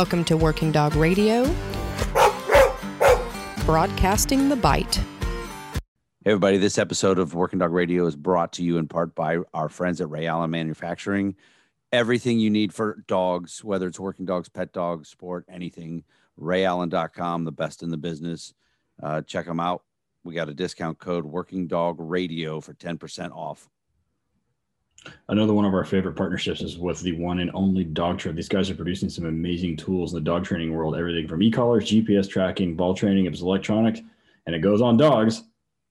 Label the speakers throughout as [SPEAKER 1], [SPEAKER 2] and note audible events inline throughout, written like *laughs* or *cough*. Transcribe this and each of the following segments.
[SPEAKER 1] Welcome to Working Dog Radio, broadcasting the bite.
[SPEAKER 2] Hey everybody, this episode of Working Dog Radio is brought to you in part by our friends at Ray Allen Manufacturing. Everything you need for dogs, whether it's working dogs, pet dogs, sport, anything, rayallen.com, the best in the business. Uh, check them out. We got a discount code Working Dog Radio for 10% off.
[SPEAKER 3] Another one of our favorite partnerships is with the one and only Dogtra. These guys are producing some amazing tools in the dog training world. Everything from e-collars, GPS tracking, ball training, it's electronic, and it goes on dogs.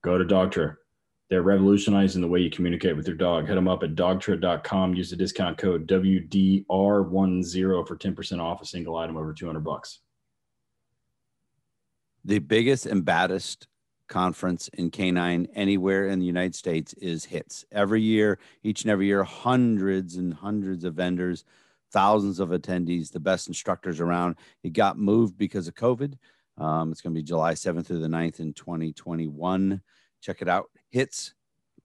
[SPEAKER 3] Go to Dogtra. They're revolutionizing the way you communicate with your dog. Hit them up at dogtra.com. Use the discount code WDR10 for 10% off a single item over 200 bucks.
[SPEAKER 2] The biggest and baddest conference in canine anywhere in the United States is HITS. Every year, each and every year, hundreds and hundreds of vendors, thousands of attendees, the best instructors around. It got moved because of COVID. Um, it's going to be July 7th through the 9th in 2021. Check it out. HITS,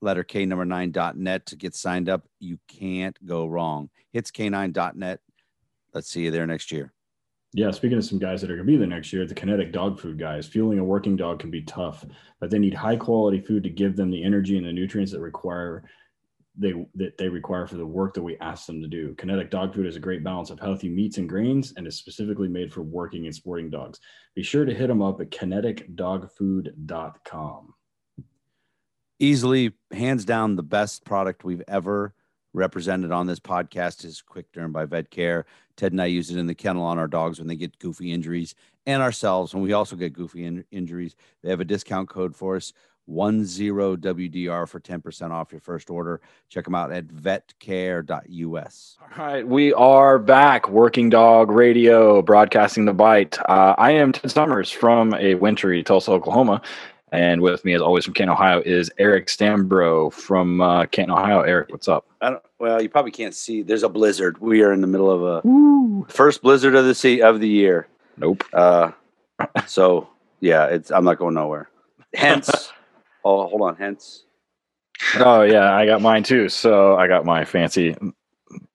[SPEAKER 2] letter K number nine dot net to get signed up. You can't go wrong. HITSK9.net. Let's see you there next year.
[SPEAKER 3] Yeah, speaking of some guys that are going to be there next year, the kinetic dog food guys. Fueling a working dog can be tough, but they need high quality food to give them the energy and the nutrients that require they that they require for the work that we ask them to do. Kinetic dog food is a great balance of healthy meats and grains and is specifically made for working and sporting dogs. Be sure to hit them up at kineticdogfood.com.
[SPEAKER 2] Easily, hands down, the best product we've ever represented on this podcast is Quick Derm by Vet Care. Ted and I use it in the kennel on our dogs when they get goofy injuries and ourselves when we also get goofy in- injuries. They have a discount code for us, 10WDR for 10% off your first order. Check them out at vetcare.us.
[SPEAKER 4] All right, we are back. Working Dog Radio, broadcasting the bite. Uh, I am Ted Summers from a wintry Tulsa, Oklahoma. And with me, as always, from Canton, Ohio, is Eric Stambro from uh, Canton, Ohio. Eric, what's up?
[SPEAKER 2] I don't, well, you probably can't see. There's a blizzard. We are in the middle of a Woo. first blizzard of the sea of the year.
[SPEAKER 4] Nope.
[SPEAKER 2] Uh, so yeah, it's. I'm not going nowhere. Hence, *laughs* oh, hold on. Hence.
[SPEAKER 4] Oh yeah, I got mine too. So I got my fancy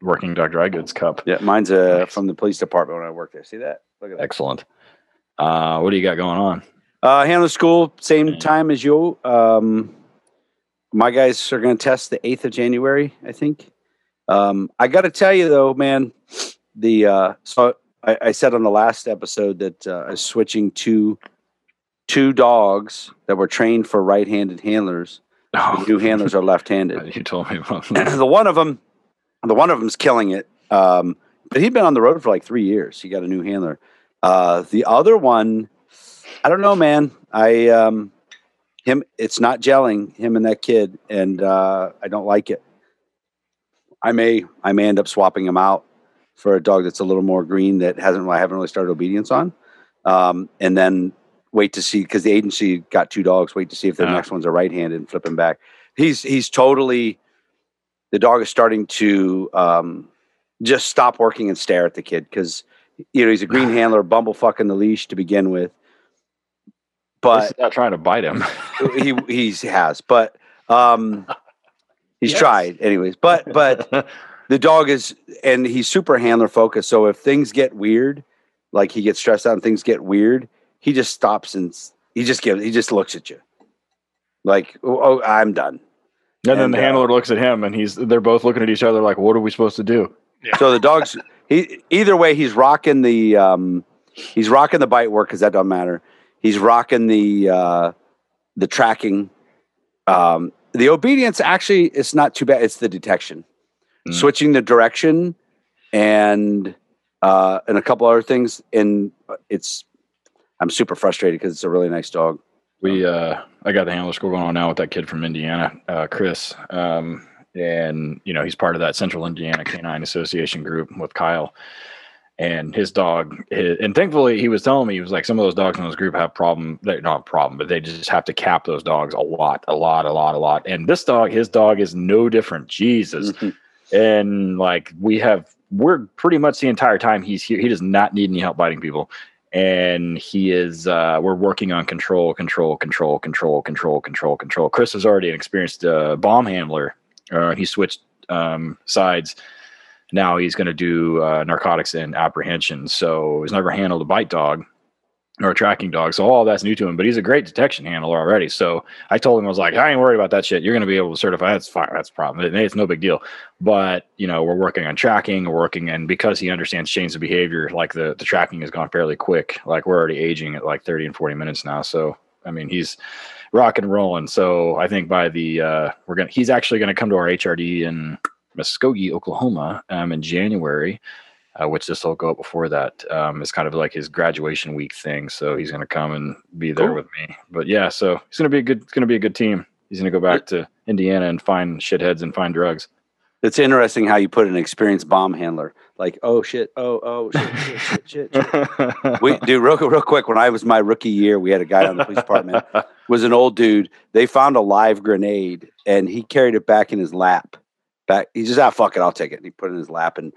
[SPEAKER 4] working dog dry goods cup.
[SPEAKER 2] Yeah, mine's uh, nice. from the police department when I worked there. See that?
[SPEAKER 4] Look at that. Excellent. Uh, what do you got going on?
[SPEAKER 2] Uh, handler school, same time as you. Um, my guys are going to test the 8th of January, I think. Um, I got to tell you though, man, the uh, so I, I, said on the last episode that uh, I was switching to two dogs that were trained for right-handed handlers. *laughs* Oh. New handlers are left-handed. *laughs*
[SPEAKER 4] You told me about *laughs*
[SPEAKER 2] the one of them. The one of them's killing it. Um, but he'd been on the road for like three years. He got a new handler. Uh, the other one I don't know, man. I um, him. It's not gelling him and that kid, and uh, I don't like it. I may I may end up swapping him out for a dog that's a little more green that hasn't I haven't really started obedience on, um, and then wait to see because the agency got two dogs. Wait to see if the next one's a right-handed and flip him back. He's he's totally the dog is starting to um, just stop working and stare at the kid because you know he's a green *sighs* handler, bumblefucking the leash to begin with, but
[SPEAKER 4] not trying to bite him. *laughs*
[SPEAKER 2] he he has, but um, he's yes. tried anyways. But but the dog is, and he's super handler focused. So if things get weird, like he gets stressed out and things get weird, he just stops and he just gives he just looks at you, like oh, oh I'm done.
[SPEAKER 4] And, and then the uh, handler looks at him, and he's they're both looking at each other like, "What are we supposed to do?"
[SPEAKER 2] Yeah. So the dog's he either way he's rocking the um, he's rocking the bite work because that doesn't matter He's rocking the uh, the tracking. Um, the obedience actually it's not too bad. It's the detection, mm. switching the direction, and uh, and a couple other things. And it's I'm super frustrated because it's a really nice dog.
[SPEAKER 4] We uh, I got the handler school going on now with that kid from Indiana, uh, Chris. Um, and you know he's part of that Central Indiana Canine Association group with Kyle and his dog his, and thankfully he was telling me he was like some of those dogs in this group have problem they're not a problem but they just have to cap those dogs a lot a lot a lot a lot. And this dog his dog is no different. Jesus. Mm-hmm. and like we have we're pretty much the entire time he's here he does not need any help biting people. And he is uh, we're working on control control control control control control control. Chris is already an experienced uh, bomb handler. Uh, he switched um, sides now he's going to do uh, narcotics and apprehension. So he's never handled a bite dog or a tracking dog. So all that's new to him, but he's a great detection handler already. So I told him, I was like, I ain't worried about that shit. You're going to be able to certify. That's fine. That's a problem. It's no big deal. But, you know, we're working on tracking, we're working, and because he understands chains of behavior, like the, the tracking has gone fairly quick. Like we're already aging at like 30 and 40 minutes now. So, I mean, he's rocking and rolling. So I think by the, uh, we're going to, he's actually going to come to our HRD in Muskogee, Oklahoma, um, in January uh, which this will go up before that. Um, it's kind of like his graduation week thing. So he's going to come and be there cool. with me. But yeah, so he's going to be a good. It's going to be a good team. He's going to go back to Indiana and find shitheads and find drugs.
[SPEAKER 2] It's interesting how you put an experienced bomb handler. Like, oh shit, oh oh shit, shit, shit, shit. shit. *laughs* we, dude, real real quick. When I was my rookie year, we had a guy on the police department. Was an old dude. They found a live grenade, and he carried it back in his lap. Back, he just ah fuck it, I'll take it. And he put it in his lap, and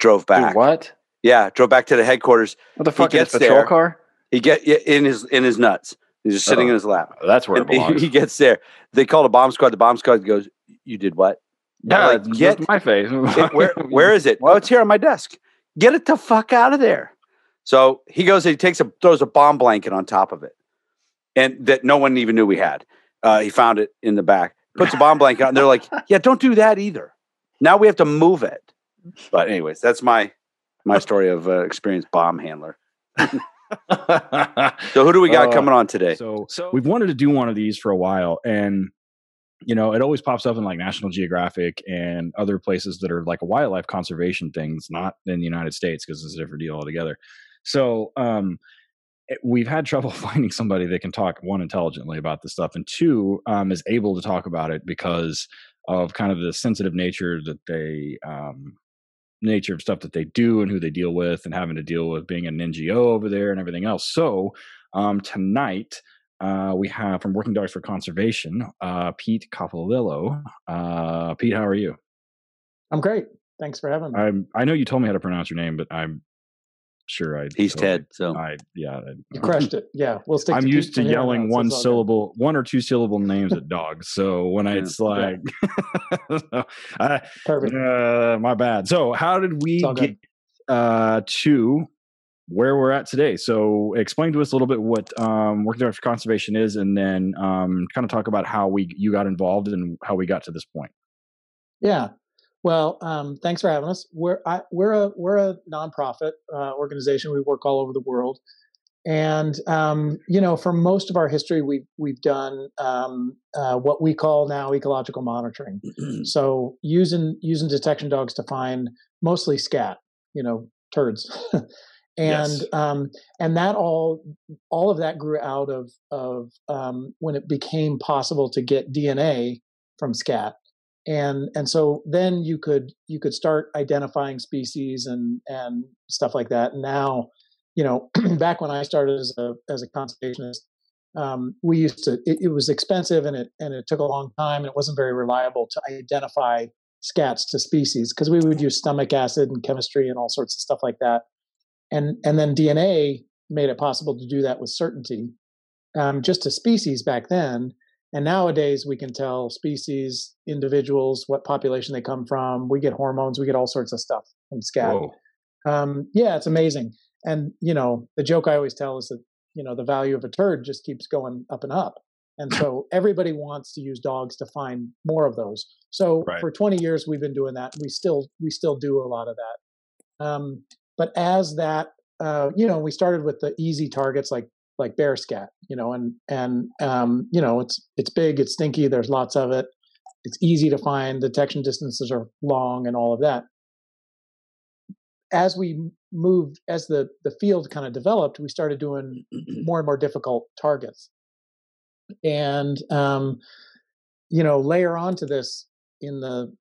[SPEAKER 2] drove back.
[SPEAKER 4] Dude, what?
[SPEAKER 2] Yeah, drove back to the headquarters.
[SPEAKER 4] What the fuck? He gets patrol there, car?
[SPEAKER 2] He get in his in his nuts. He's just sitting oh, in his lap.
[SPEAKER 4] That's where it *laughs* belongs.
[SPEAKER 2] He, he gets there. They call the bomb squad. The bomb squad goes, "You did what?"
[SPEAKER 4] Yeah, like, get
[SPEAKER 2] my
[SPEAKER 4] face. *laughs*
[SPEAKER 2] it, where *laughs* where is it? Well, it's here on my desk. Get it the fuck out of there. So he goes. He takes a throws a bomb blanket on top of it, and that no one even knew we had. Uh, he found it in the back. Puts a bomb blanket on. They're like, "Yeah, don't do that either." Now we have to move it. But anyways, that's my my story of uh, experienced bomb handler. *laughs* so who do we got uh, coming on today?
[SPEAKER 3] So, so we've wanted to do one of these for a while, and you know, it always pops up in like National Geographic and other places that are like wildlife conservation things, not in the United States because it's a different deal altogether. So, um, we've had trouble *laughs* finding somebody that can talk one intelligently about this stuff, and two um, is able to talk about it because of kind of the sensitive nature that they um, nature of stuff that they do and who they deal with and having to deal with being an NGO over there and everything else. So um, tonight uh, we have from Working Dogs for Conservation, uh, Pete Coppolillo. Uh, Pete, how are you?
[SPEAKER 5] I'm great. Thanks for having me.
[SPEAKER 3] I I know you told me how to pronounce your name, but I'm sure I.
[SPEAKER 2] He's Ted. So
[SPEAKER 3] I yeah.
[SPEAKER 5] You crushed it. Yeah, we'll stick.
[SPEAKER 3] I'm used to yelling one syllable, one or two syllable names at dogs. So when yeah, it's like, yeah. *laughs* I, Perfect. Uh, my bad. So how did we get uh, to where we're at today? So explain to us a little bit what um, working for conservation is, and then um, kind of talk about how we you got involved and how we got to this point.
[SPEAKER 5] Yeah. Well, um, thanks for having us. We're I, we're a we're a nonprofit uh, organization. We work all over the world, and um, you know, for most of our history, we've we've done um, uh, what we call now ecological monitoring. *clears throat* so using using detection dogs to find mostly scat, you know, turds. *laughs* and yes. um, and that all all of that grew out of of um, when it became possible to get DNA from scat and and so then you could you could start identifying species and and stuff like that. And now you know *clears throat* back when i started as a as a conservationist um, we used to it, it, was expensive and it and it took a long time and it wasn't very reliable to identify scats to species because we would use stomach acid and chemistry and all sorts of stuff like that. And and then dna made it possible to do that with certainty um, just to species back then and nowadays we can tell species, individuals, what population they come from. We get hormones, we get all sorts of stuff from scat. Um, yeah, it's amazing. And you know, the joke I always tell is that you know the value of a turd just keeps going up and up. And so *laughs* everybody wants to use dogs to find more of those. So right. for 20 years we've been doing that. We still we still do a lot of that. Um, but as that uh, you know, we started with the easy targets like like bear scat, you know, and and um, you know it's it's big, it's stinky, there's lots of it, it's easy to find, detection distances are long, and all of that. As we moved, as the the field kind of developed, we started doing *clears throat* more and more difficult targets, and um, you know, layer onto this in the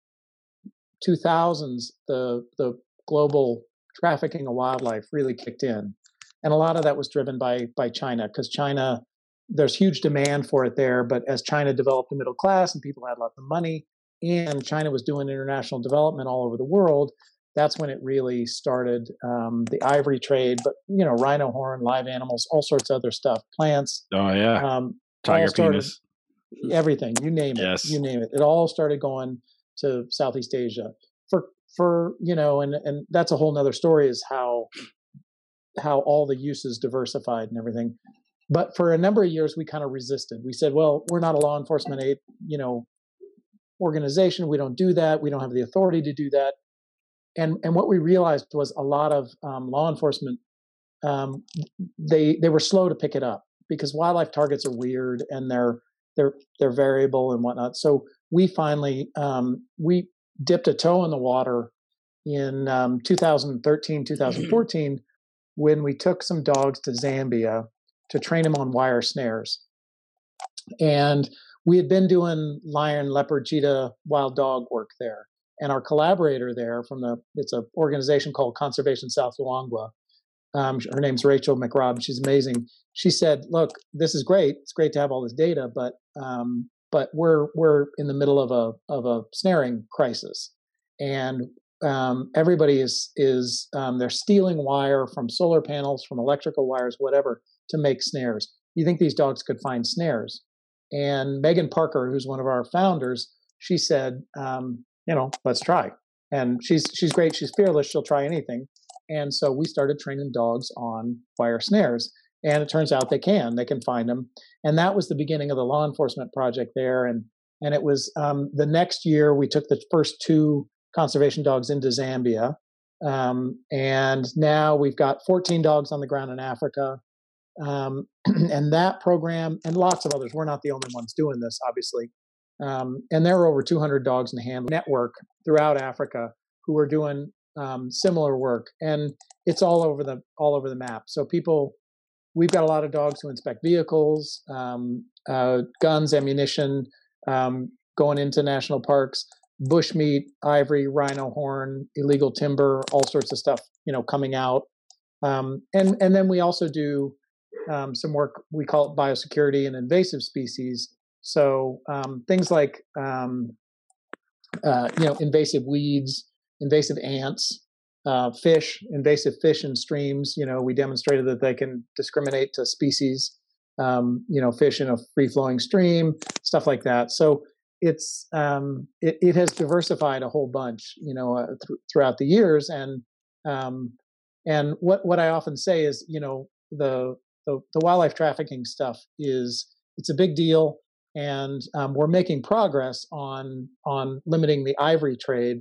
[SPEAKER 5] 2000s, the the global trafficking of wildlife really kicked in and a lot of that was driven by by China because China there's huge demand for it there, but as China developed a middle class and people had lots of money, and China was doing international development all over the world, that's when it really started um, the ivory trade. But you know, rhino horn, live animals, all sorts of other stuff, plants.
[SPEAKER 3] Oh yeah, um, tiger started, penis,
[SPEAKER 5] everything you name it. Yes. you name it. It all started going to Southeast Asia for for you know, and and that's a whole nother story is how how all the uses diversified and everything. But for a number of years, we kind of resisted. We said, well, we're not a law enforcement aid, you know, organization. We don't do that. We don't have the authority to do that. And and what we realized was a lot of um, law enforcement um, they they were slow to pick it up because wildlife targets are weird and they're they're they're variable and whatnot. So we finally um, we dipped a toe in the water in um, 2013 2014 when we took some dogs to Zambia to train them on wire snares, and we had been doing lion, leopard, cheetah, wild dog work there. And our collaborator there from the it's an organization called Conservation South Luangwa um, her name's Rachel McRobb. She's amazing. She said, "Look, this is great. It's great to have all this data, but um, but we're we're in the middle of a of a snaring crisis, and um, everybody is is um, they're stealing wire from solar panels, from electrical wires, whatever, to make snares. You think these dogs could find snares?" And Megan Parker, who's one of our founders, she said, um, "You know, let's try." And she's she's great. She's fearless. She'll try anything. And so we started training dogs on wire snares. And it turns out they can, they can find them. And that was the beginning of the law enforcement project there. And, and it was um, the next year we took the first two conservation dogs into Zambia. Um, and now we've got 14 dogs on the ground in Africa. Um, *clears throat* and that program, and lots of others, we're not the only ones doing this, obviously. Um, and there are over 200 dogs in the hand network throughout Africa who are doing um, similar work, and it's all over the all over the map. So people, we've got a lot of dogs who inspect vehicles, um, uh, guns, ammunition, um, going into national parks, bushmeat, ivory, rhino horn, illegal timber, all sorts of stuff, you know, coming out. Um, and and then we also do um, some work. We call it biosecurity and invasive species. So um, things like uh, you know invasive weeds, invasive ants, uh, fish, invasive fish in streams. You know, we demonstrated that they can discriminate to species. Um, you know, fish in a free flowing stream, stuff like that. So it's um, it, it, has diversified a whole bunch. You know, uh, th- throughout the years, and um, and what what I often say is, you know, the the, the wildlife trafficking stuff is it's a big deal and um, we're making progress on on limiting the ivory trade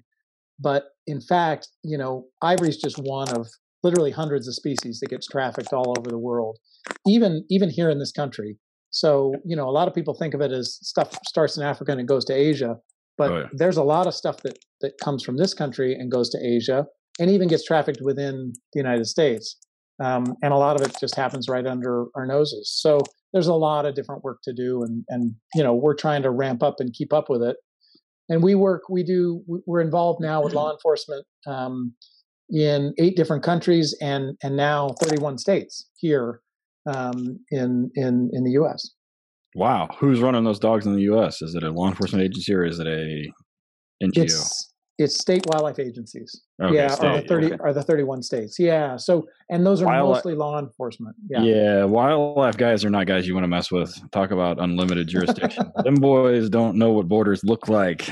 [SPEAKER 5] but in fact, you know, ivory is just one of literally hundreds of species that gets trafficked all over the world, even even here in this country. So, you know, a lot of people think of it as stuff starts in Africa and it goes to Asia, but oh, yeah. there's a lot of stuff that that comes from this country and goes to Asia, and even gets trafficked within the United States. Um, and a lot of it just happens right under our noses. So there's a lot of different work to do, and and you know we're trying to ramp up and keep up with it and we work we do we're involved now with law *clears throat* enforcement um, in eight different countries and and now 31 states here um, in in in the us
[SPEAKER 4] wow who's running those dogs in the us is it a law enforcement agency or is it a ngo
[SPEAKER 5] it's, it's state wildlife agencies. Okay, yeah, state, are the thirty okay. are the thirty one states. Yeah. So and those are wildlife, mostly law enforcement. Yeah.
[SPEAKER 4] Yeah. Wildlife guys are not guys you want to mess with. Talk about unlimited jurisdiction. *laughs* Them boys don't know what borders look like. *laughs*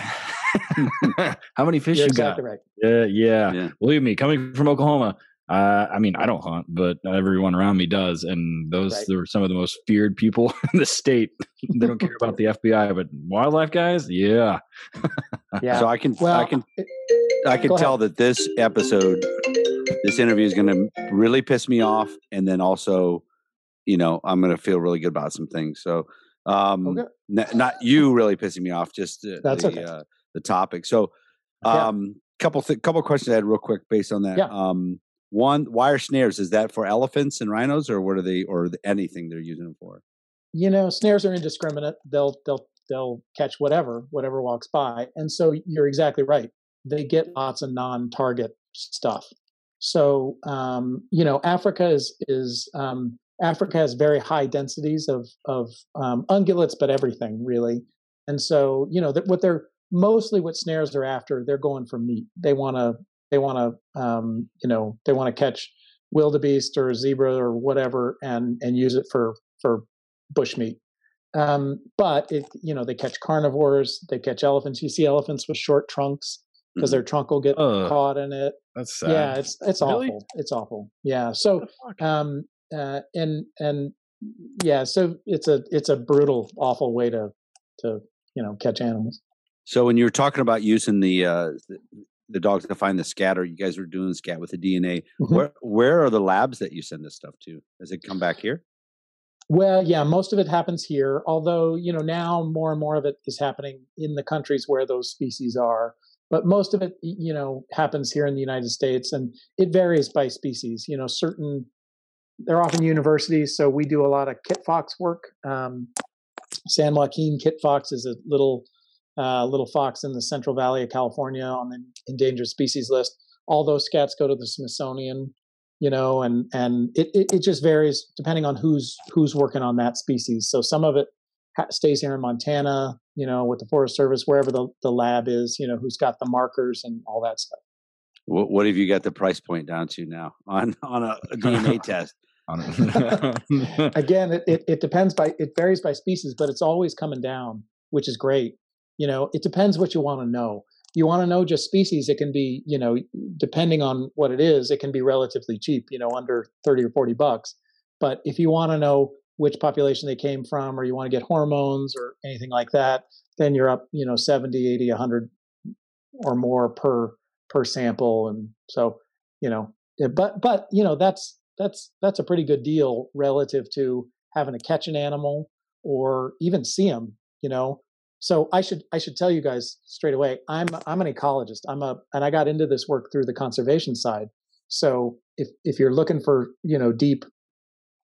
[SPEAKER 4] How many fish
[SPEAKER 5] You're
[SPEAKER 4] you
[SPEAKER 5] exactly
[SPEAKER 4] got?
[SPEAKER 5] Right.
[SPEAKER 4] Yeah, yeah, yeah. Believe me, coming from Oklahoma, uh, I mean, I don't hunt, but everyone around me does, and those right. are some of the most feared people *laughs* in the state. they don't care about the *laughs* FBI, but wildlife guys, yeah,
[SPEAKER 2] yeah. So I can, well, I can, I can tell ahead. that this episode, this interview is going to really piss me off, and then also, you know, I'm going to feel really good about some things. So, um, okay. n- not you really pissing me off, just uh,
[SPEAKER 5] that's
[SPEAKER 2] the,
[SPEAKER 5] okay.
[SPEAKER 2] Uh, the topic. So, um, yeah. couple th- couple questions I had real quick based on that.
[SPEAKER 5] Yeah.
[SPEAKER 2] Um, one wire snares is that for elephants and rhinos, or what are they, or anything they're using them for?
[SPEAKER 5] You know, snares are indiscriminate. They'll they'll they'll catch whatever whatever walks by, and so you're exactly right. They get lots of non-target stuff. So um, you know, Africa is is um, Africa has very high densities of of um, ungulates, but everything really. And so you know that what they're mostly what snares are after, they're going for meat. They want to they want to um, you know they want to catch wildebeest or zebra or whatever and and use it for for bushmeat um, but it you know they catch carnivores they catch elephants you see elephants with short trunks because their trunk will get
[SPEAKER 4] Ugh.
[SPEAKER 5] caught in it.
[SPEAKER 4] That's sad.
[SPEAKER 5] Yeah, it's it's
[SPEAKER 4] Really?
[SPEAKER 5] awful. It's awful. Yeah. So um uh and and yeah, so it's a it's a brutal, awful way to to you know catch animals.
[SPEAKER 2] So when you were talking about using the uh, the, dogs to find the scatter, you guys were doing the scat with the DNA.
[SPEAKER 5] Mhm.
[SPEAKER 2] Where where are the labs that you send this stuff to? Does it come back here?
[SPEAKER 5] Well, yeah, most of it happens here. Although you know now more and more of it is happening in the countries where those species are. But most of it, you know, happens here in the United States, and it varies by species. You know, certain they're often universities, so we do a lot of kit fox work. Um, San Joaquin kit fox is a little uh, little fox in the Central Valley of California on the endangered species list. All those scats go to the Smithsonian you know and and it, it, it just varies depending on who's who's working on that species so some of it ha- stays here in montana you know with the forest service wherever the, the lab is you know who's got the markers and all that stuff
[SPEAKER 2] What, what have you got the price point down to now *laughs* on on a, a DNA *laughs* test? *laughs*
[SPEAKER 5] again it, it, it depends by it varies by species but it's always coming down which is great you know it depends what you want to know. You want to know just species it can be you know depending on what it is it can be relatively cheap you know under 30 or 40 bucks. But if you want to know which population they came from or you want to get hormones or anything like that then you're up you know 70 80 100 or more per per sample and so you know eh, but but you know that's that's that's a pretty good deal relative to having to catch an animal or even see them you know so i should i should tell you guys straight away i'm i'm an ecologist i'm a and i got into this work through the conservation side so if if you're looking for you know deep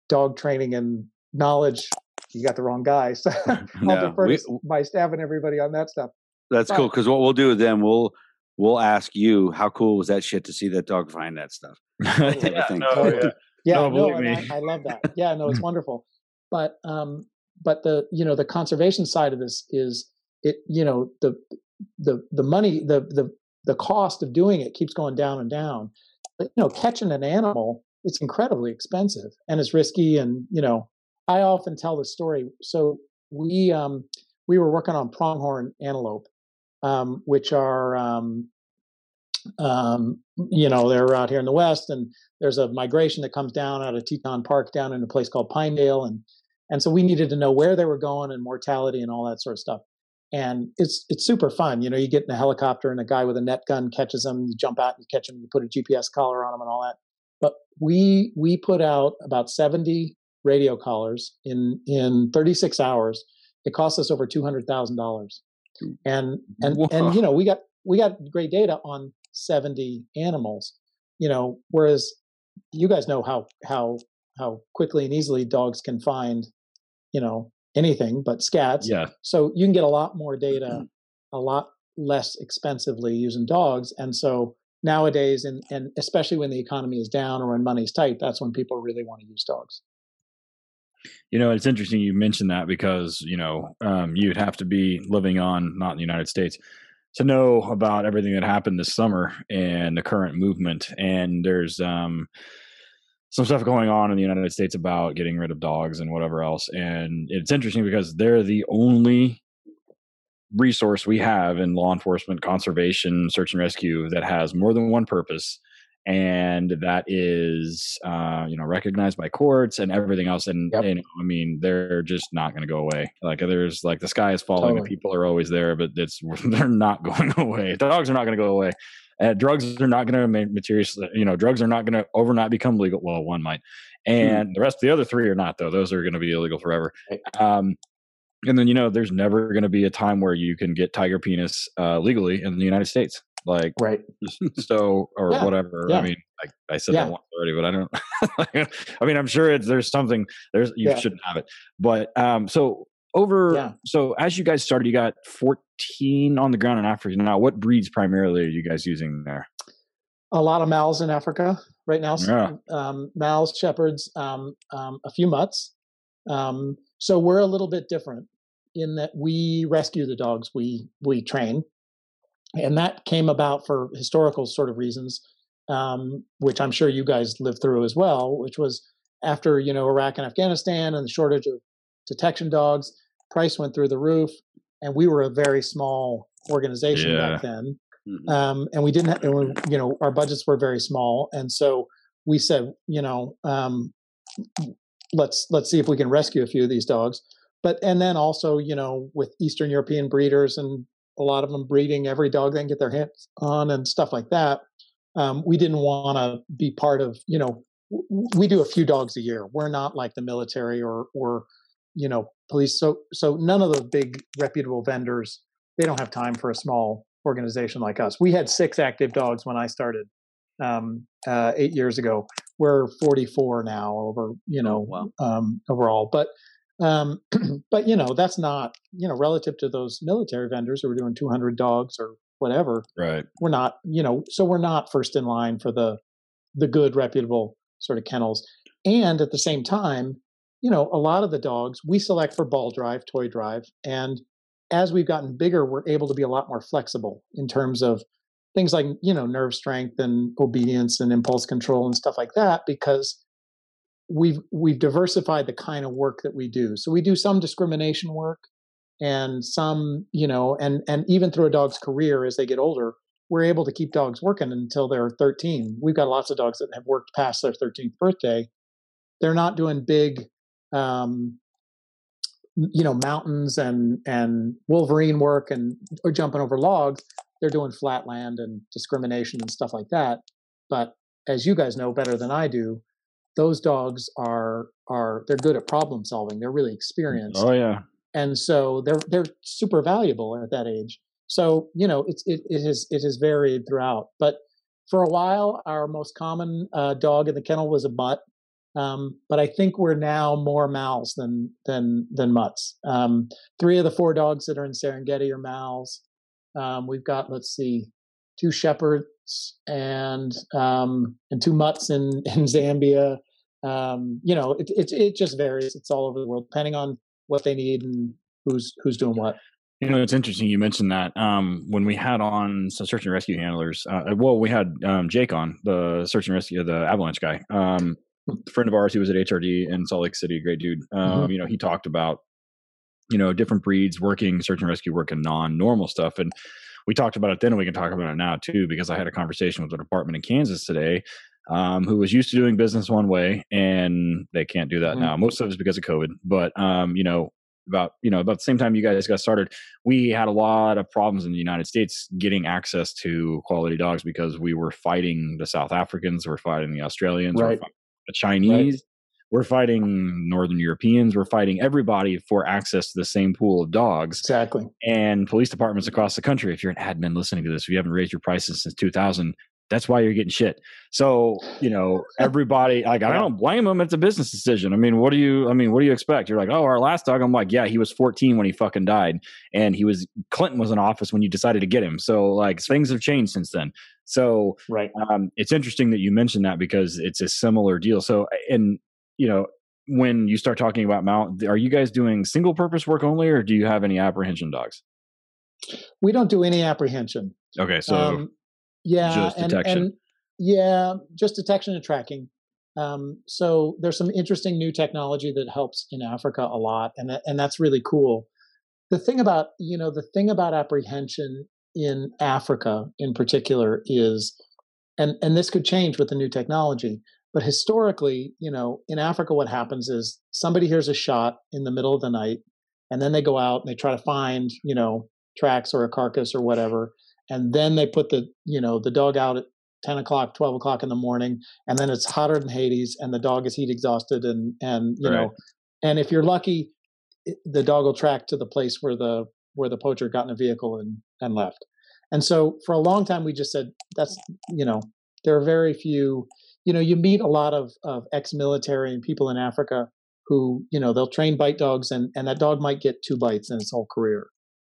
[SPEAKER 5] dog training and knowledge you got the wrong guy *laughs* so *laughs* i'll defer
[SPEAKER 2] we-
[SPEAKER 5] to my staff and everybody on that stuff
[SPEAKER 2] That's cool because what we'll do then we'll we'll ask you how cool was that shit to see that dog find that stuff. *laughs* type of thing.
[SPEAKER 4] no, yeah.
[SPEAKER 5] yeah
[SPEAKER 4] No,
[SPEAKER 5] no,
[SPEAKER 4] believe me.
[SPEAKER 5] I, I love that yeah no it's wonderful but um but the you know the conservation side of this is it you know the the the money the the the cost of doing it keeps going down and down. But you know catching an animal it's incredibly expensive and it's risky and you know i often tell the story. So we um we were working on pronghorn antelope um which are um um you know they're out here in the west and there's a migration that comes down out of Teton Park down in a place called Pinedale, and and so we needed to know where they were going and mortality and all that sort of stuff. And it's it's super fun, you know. You get in a helicopter and a guy with a net gun catches them. You jump out, and you catch them, you put a GPS collar on them and all that. But we we put out about 70 radio collars in in 36 hours. It cost us over two hundred thousand dollars, and and and you know we got we got great data on 70 animals you know whereas you guys know how how how quickly and easily dogs can find you know anything but scats
[SPEAKER 4] yeah.
[SPEAKER 5] so you can get a lot more data a lot less expensively using dogs and so nowadays and and especially when the economy is down or when money's tight that's when people really want to use dogs
[SPEAKER 4] You know, it's interesting you mentioned that because, you know, um, you'd have to be living on, not in the United States, to know about everything that happened this summer and the current movement. And there's um, some stuff going on in the United States about getting rid of dogs and whatever else. And it's interesting because they're the only resource we have in law enforcement, conservation, search and rescue that has more than one purpose and that is uh, you know recognized by courts and everything else and
[SPEAKER 5] Yep.
[SPEAKER 4] you know, i mean they're just not going to go away like there's like the sky is falling the
[SPEAKER 5] Totally.
[SPEAKER 4] people are always there but it's *laughs* they're not going *laughs* away dogs are not going to go away uh, drugs are not going to materials you know drugs are not going to overnight become legal well one might and the rest of the other three are not though those are going to be illegal forever um and then you know there's never going to be a time where you can get tiger penis uh, legally in the united states like
[SPEAKER 5] right
[SPEAKER 4] so or
[SPEAKER 5] Yeah,
[SPEAKER 4] whatever.
[SPEAKER 5] yeah.
[SPEAKER 4] I mean, I, I said
[SPEAKER 5] Yeah.
[SPEAKER 4] that once already, but I don't. *laughs* I mean, I'm sure it's there's something there's you shouldn't have it, but um, so over
[SPEAKER 5] Yeah.
[SPEAKER 4] so as you guys started, you got 14 on the ground in Africa now. What breeds primarily are you guys using there?
[SPEAKER 5] a lot of mals in Africa right now.
[SPEAKER 4] Yeah.
[SPEAKER 5] Um, mals, shepherds, um, um, a few mutts. Um, so we're a little bit different in that we rescue the dogs we we train, and that came about for historical sort of reasons, um, which I'm sure you guys lived through as well. Which was after you know Iraq and Afghanistan and the shortage of detection dogs, price went through the roof, and we were a very small organization
[SPEAKER 4] Yeah.
[SPEAKER 5] back then mm-hmm. um, and we didn't. Have, and we, you know, our budgets were very small, and so we said, you know, um, let's let's see if we can rescue a few of these dogs. But and then also, you know, with Eastern European breeders and a lot of them breeding every dog they can get their hands on and stuff like that. Um, we didn't want to be part of, you know, we do a few dogs a year. We're not like the military or or you know police. So so none of the big reputable vendors they don't have time for a small organization like us. We had six active dogs when I started um, uh, eight years ago. We're 44 now over you know oh, wow. um, overall, but um, *clears throat* but you know that's not you know relative to those military vendors who are doing 200 dogs or whatever.
[SPEAKER 4] Right.
[SPEAKER 5] We're not you know so we're not first in line for the the good reputable sort of kennels. And at the same time, you know, a lot of the dogs we select for ball drive, toy drive. And as we've gotten bigger, we're able to be a lot more flexible in terms of things like, you know, nerve strength and obedience and impulse control and stuff like that, because we've we've diversified the kind of work that we do. So we do some discrimination work and some, you know, and and even through a dog's career as they get older, we're able to keep dogs working until they're 13. We've got lots of dogs that have worked past their 13th birthday. They're not doing big, um, you know, mountains and and Wolverine work and or jumping over logs. They're doing flatland and discrimination and stuff like that. But as you guys know better than I do, those dogs are are they're good at problem solving. They're really experienced.
[SPEAKER 4] Oh yeah.
[SPEAKER 5] And so they're they're super valuable at that age. So you know, it's it it has it has varied throughout. But for a while, our most common uh, dog in the kennel was a mutt. Um, but I think we're now more Mals than than than mutts. Um, three of the four dogs that are in Serengeti are Mals. Um, we've got let's see, two shepherds and um, and two mutts in *laughs* in Zambia. Um, you know, it, it it just varies. It's all over the world, depending on what they need and who's who's doing what.
[SPEAKER 4] You know, it's interesting you mentioned that. Um, when we had on some search and rescue handlers, uh, well, we had um, Jake on the search and rescue, the avalanche guy, um, friend of ours who was at HRD in Salt Lake City, great dude. Um, mm-hmm. You know, he talked about you know different breeds working search and rescue work and non-normal stuff, and we talked about it then, and we can talk about it now too, because I had a conversation with a department in Kansas today um, who was used to doing business one way and they can't do that mm-hmm. now. Most of it's because of COVID, but um, you know, about you know about the same time you guys got started we had a lot of problems in the united states getting access to quality dogs because we were fighting the south africans we're fighting the australians
[SPEAKER 5] right.
[SPEAKER 4] The chinese right. we're fighting northern europeans we're fighting everybody for access to the same pool of dogs
[SPEAKER 5] exactly
[SPEAKER 4] and police departments across the country if you're an admin listening to this if you haven't raised your prices since 2000 that's why you're getting shit. So, you know, everybody, like, I don't blame them. It's a business decision. I mean, what do you, I mean, what do you expect? You're like, oh, our last dog. I'm like, yeah, he was 14 when he fucking died. And he was, Clinton was in office when you decided to get him. So, like, things have changed since then. So,
[SPEAKER 5] right.
[SPEAKER 4] Um, it's interesting that you mentioned that because it's a similar deal. So, and, you know, when you start talking about mount, are you guys doing single purpose work only or do you have any apprehension dogs?
[SPEAKER 5] We don't do any apprehension.
[SPEAKER 4] Okay. So, um,
[SPEAKER 5] yeah, just detection. And, and yeah, just detection and tracking. Um, so there's some interesting new technology that helps in Africa a lot, and that, and that's really cool. The thing about you know the thing about apprehension in Africa in particular is, and and this could change with the new technology. But historically, you know, in Africa, what happens is somebody hears a shot in the middle of the night, and then they go out and they try to find you know tracks or a carcass or whatever, and then they put the you know the dog out at 10 o'clock 12 o'clock in the morning and then it's hotter than hades and the dog is heat exhausted and and you right. know and if you're lucky the dog will track to the place where the where the poacher got in a vehicle and and left and so for a long time we just said that's you know there are very few you know you meet a lot of of ex-military and people in africa who you know they'll train bite dogs and and that dog might get two bites in its whole career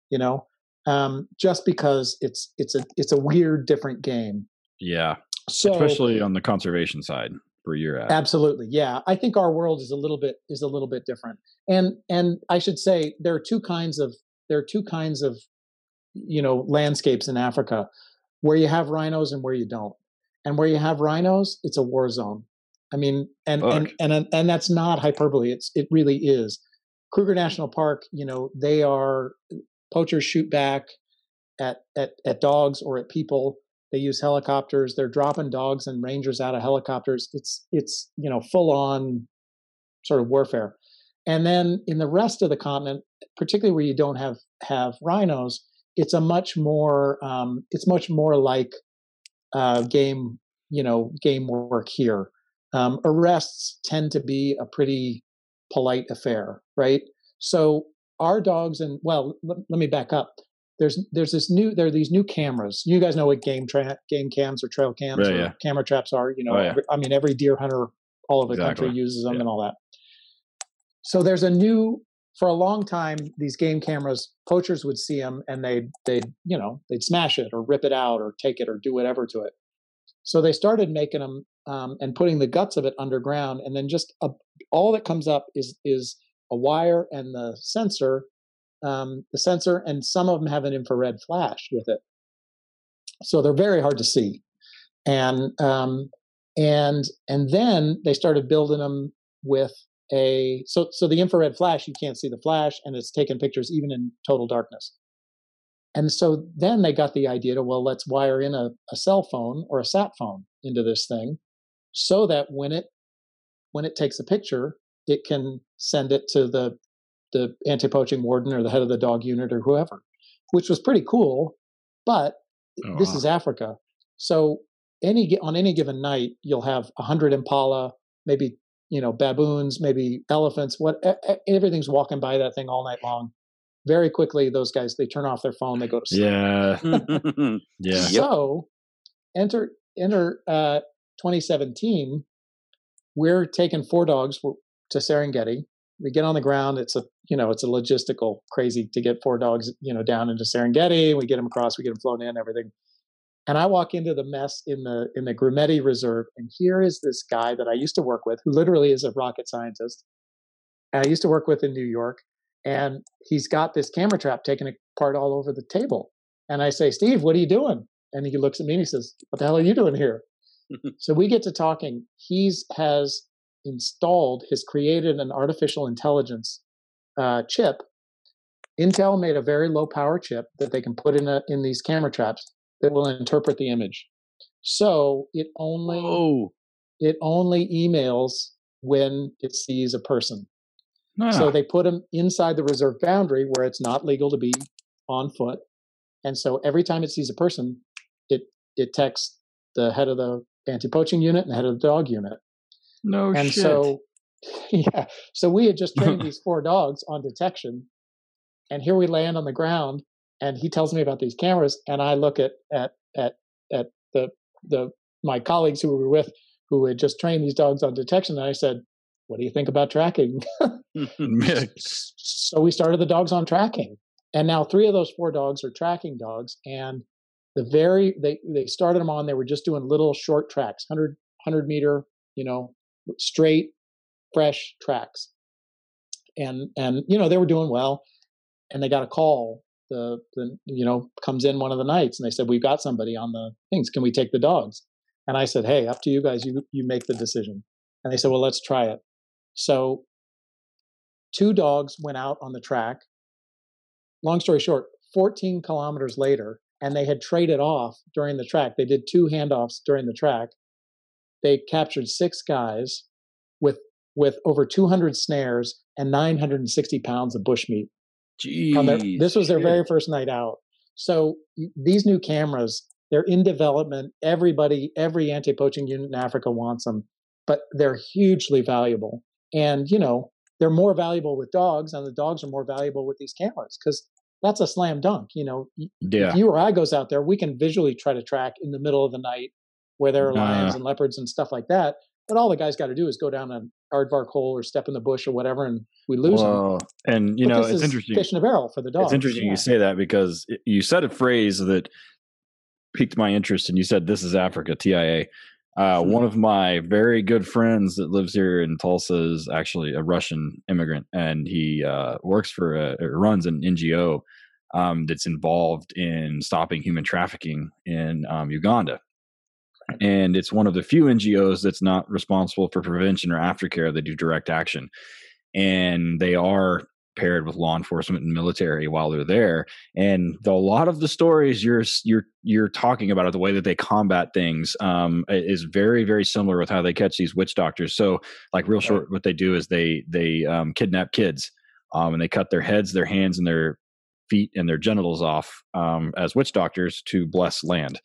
[SPEAKER 5] you know um, just because it's it's a it's a weird different game.
[SPEAKER 4] Yeah. So especially on the conservation side where you're at.
[SPEAKER 5] Absolutely. Yeah. I think our world is a little bit is a little bit different. And and I should say there are two kinds of there are two kinds of you know landscapes in Africa where you have rhinos and where you don't. And where you have rhinos, it's a war zone. I mean, and and, and and that's not hyperbole. It's it really is. Kruger National Park, you know, they are poachers shoot back. at at at dogs or at people. They use helicopters. They're dropping dogs and rangers out of helicopters. It's it's you know full on sort of warfare. And then in the rest of the continent, particularly where you don't have have rhinos, it's a much more um, it's much more like uh, game you know game work here. Um, arrests tend to be a pretty polite affair, right? So our dogs and well, let, let me back up. There's there's this new there are these new cameras. You guys know what game tra- game cams or trail cams
[SPEAKER 4] Yeah,
[SPEAKER 5] or
[SPEAKER 4] yeah.
[SPEAKER 5] camera traps are. You know,
[SPEAKER 4] Oh, yeah.
[SPEAKER 5] every- I mean every deer hunter all over the country uses them and all that. So there's a new for a long time these game cameras poachers would see them and they'd they'd you know they'd smash it or rip it out or take it or do whatever to it. So they started making them um, and putting the guts of it underground, and then just a, all that comes up is is a wire and the sensor, um, the sensor, and some of them have an infrared flash with it. So they're very hard to see, and um, and and then they started building them with a so so the infrared flash you can't see the flash and it's taking pictures even in total darkness and so then they got the idea to well let's wire in a, a cell phone or a sat phone into this thing so that when it when it takes a picture it can send it to the the anti-poaching warden or the head of the dog unit or whoever which was pretty cool but
[SPEAKER 4] Oh,
[SPEAKER 5] this
[SPEAKER 4] wow.
[SPEAKER 5] is africa so any on any given night you'll have 100 impala maybe you know baboons maybe elephants what everything's walking by that thing all night long very quickly those guys they turn off their phone they go to sleep
[SPEAKER 4] Yeah,
[SPEAKER 2] yeah. *laughs*
[SPEAKER 4] yeah.
[SPEAKER 5] so enter enter uh 2017 we're taking four dogs to serengeti we get on the ground it's a you know it's a logistical crazy to get four dogs you know down into serengeti we get them across we get them flown in everything. And i walk into the mess in the in the grumeti reserve and here is this guy that i used to work with who literally is a rocket scientist i used to work with in new york and he's got this camera trap taken apart all over the table. And i say steve what are you doing? And he looks at me and he says what the hell are you doing here? *laughs* So we get to talking. He's has installed has created an artificial intelligence uh, chip. Intel made a very low power chip that they can put in a, in these camera traps that will interpret the image. So it only
[SPEAKER 2] Oh,
[SPEAKER 5] it only emails when it sees a person.
[SPEAKER 4] Ah,
[SPEAKER 5] so they put them inside the reserve boundary where it's not legal to be on foot. And so every time it sees a person, it it texts the head of the anti-poaching unit and the head of the dog unit.
[SPEAKER 4] No
[SPEAKER 5] and
[SPEAKER 4] shit.
[SPEAKER 5] so *laughs* yeah, so we had just trained *laughs* these four dogs on detection, and here we land on the ground, and he tells me about these cameras, and I look at at at at the the my colleagues who we were with who had just trained these dogs on detection, and I said, "What do you think about tracking?" *laughs* so we started the dogs on tracking and now three of those four dogs are tracking dogs and the very they they started them on they were just doing little short tracks 100 100 meter you know straight fresh tracks and and you know they were doing well and they got a call the the you know comes in one of the nights and they said we've got somebody on the things can we take the dogs and i said hey up to you guys you you make the decision and they said well let's try it so two dogs went out on the track. Long story short, 14 kilometers later, and they had traded off during the track. They did two handoffs during the track. They captured six guys with with over 200 snares and 960 pounds of bushmeat. on their, this was their very first night out. So these new cameras, they're in development. Everybody, every anti-poaching unit in Africa wants them, but they're hugely valuable. And you know, they're more valuable with dogs, and the dogs are more valuable with these cameras because that's a slam dunk. You know,
[SPEAKER 4] yeah.
[SPEAKER 5] if you or I goes out there, we can visually try to track in the middle of the night where there are lions
[SPEAKER 4] Uh.
[SPEAKER 5] and leopards and stuff like that. But all the guy's got to do is go down an aardvark hole or step in the bush or whatever, and we lose them.
[SPEAKER 4] Well, and you
[SPEAKER 5] But
[SPEAKER 4] know, it's interesting.
[SPEAKER 5] Fish in a barrel for the dogs.
[SPEAKER 4] It's interesting
[SPEAKER 5] yeah.
[SPEAKER 4] you say that because you said a phrase that piqued my interest, and you said, "This is Africa." TIA. Uh,
[SPEAKER 5] Hmm.
[SPEAKER 4] one of my very good friends that lives here in Tulsa is actually a Russian immigrant, and he uh, works for a or runs an NGO um, that's involved in stopping human trafficking in um, Uganda. And it's one of the few NGOs that's not responsible for prevention or aftercare. They do direct action, and they are paired with law enforcement and military while they're there. And the, a lot of the stories you're you're you're talking about, the way that they combat things, um, is very very similar with how they catch these witch doctors. So, like real short, what they do is they they um, kidnap kids, um, and they cut their heads, their hands, and their feet and their genitals off um, as witch doctors to bless land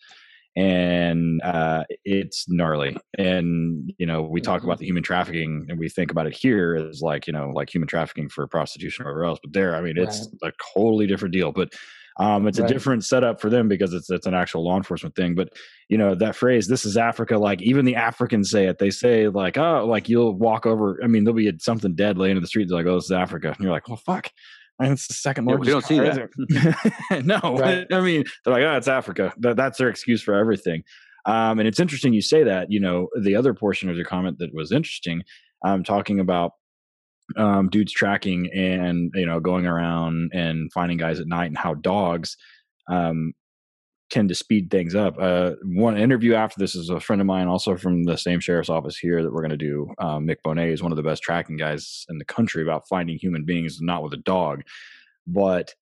[SPEAKER 4] and uh, it's gnarly. And you know, we talk about the human trafficking, and we think about it here as like you know, like human trafficking for prostitution or whatever else. But there, I mean, it's right. a totally different deal. But um, it's right. a different setup for them because it's it's an actual law enforcement thing. But you know, that phrase, "This is Africa," like even the Africans say it. They say like, "Oh, like you'll walk over." I mean, there'll be something dead laying in the street. They're like, "Oh, this is Africa," and you're like, "Well, fuck." And it's the second largest.
[SPEAKER 2] Yeah, we don't see
[SPEAKER 4] that. *laughs* no, right. I mean, they're like, oh, it's Africa. That, that's their excuse for everything. Um, and it's interesting you say that. You know, the other portion of your comment that was interesting, um, talking about um, dudes tracking and you know going around and finding guys at night and how dogs um, tend to speed things up. Uh, one interview after this is a friend of mine, also from the same sheriff's office here, that we're going to do. Um, Mick Bonet is one of the best tracking guys in the country about finding human beings, not with a dog. But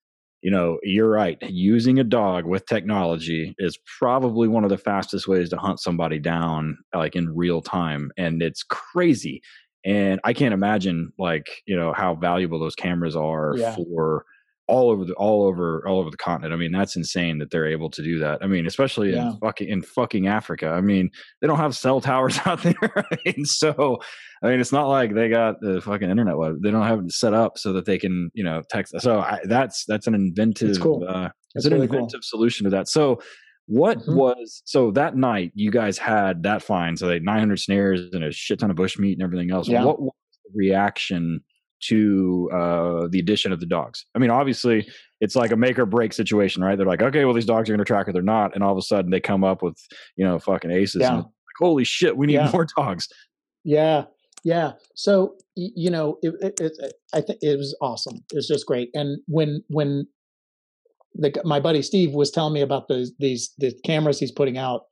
[SPEAKER 4] you know, you're right. Using a dog with technology is probably one of the fastest ways to hunt somebody down, like in real time, and it's crazy. And I can't imagine, like, you know, how valuable those cameras are yeah. for all over the all over all over the continent. I mean, that's insane that they're able to do that. I mean, especially yeah. in fucking in fucking Africa. I mean, they don't have cell towers *laughs* out there, right? so I mean, it's not like they got the fucking internet web. They don't have it set up so that they can you know text. So I, that's that's an inventive.
[SPEAKER 5] Cool.
[SPEAKER 4] Uh, that's an really inventive cool. solution to that. So. What mm-hmm. was so that night you guys had that fine? So they 900 snares and a shit ton of bush meat and everything else. Yeah. What was the reaction to uh, the addition of the dogs. I mean, obviously, it's like a make or break situation, right? They're like, okay, well, these dogs are going to track or they're not, and all of a sudden they come up with you know fucking aces. Yeah. And like, holy shit, we need yeah. more dogs.
[SPEAKER 5] Yeah, yeah. So you know, it, it, it, I think it was awesome. It's just great. And when when the, my buddy Steve was telling me about the these the cameras he's putting out,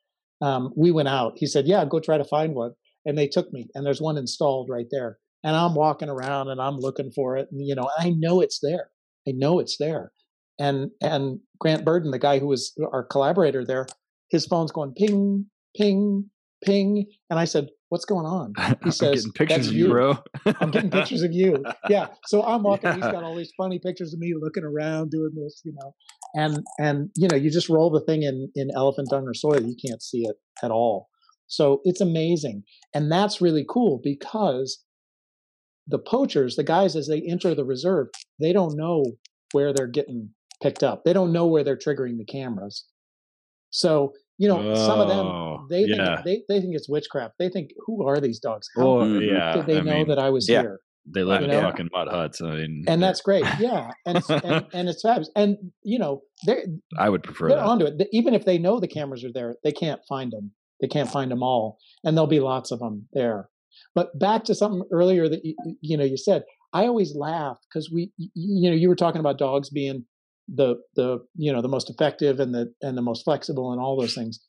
[SPEAKER 5] um, we went out. He said, "Yeah, go try to find one." And they took me, and there's one installed right there and I'm walking around and I'm looking for it, and you know, I know it's there. I know it's there. And and Grant Burden, the guy who was our collaborator there, his phone's going ping, ping, ping, and I said, "What's going on?" *laughs*
[SPEAKER 4] He says, "Pictures of you, bro."
[SPEAKER 5] I'm getting pictures of you. *laughs* Yeah. So I'm walking. Yeah. He's got all these funny pictures of me looking around doing this, you know, and and you know, you just roll the thing in in elephant dung or soil, you can't see it at all. So it's amazing, and that's really cool because the poachers, the guys as they enter the reserve, they don't know where they're getting picked up. They don't know where they're triggering the cameras. So, you know, oh, some of them oh, they yeah. think they, they think it's witchcraft. They think, who are these dogs?
[SPEAKER 4] How well, yeah,
[SPEAKER 5] did they I know mean, that I was yeah. here?
[SPEAKER 4] They live in fucking mud huts. I mean,
[SPEAKER 5] and that's great. *laughs* Yeah, and and, and it's fabulous. And you know, they're
[SPEAKER 4] I would prefer
[SPEAKER 5] they're
[SPEAKER 4] that.
[SPEAKER 5] onto it. Even if they know the cameras are there, they can't find them. They can't find them all, and there'll be lots of them there. But back to something earlier that you, you know you said, I always laugh because we you know you were talking about dogs being the the you know the most effective and the and the most flexible and all those things.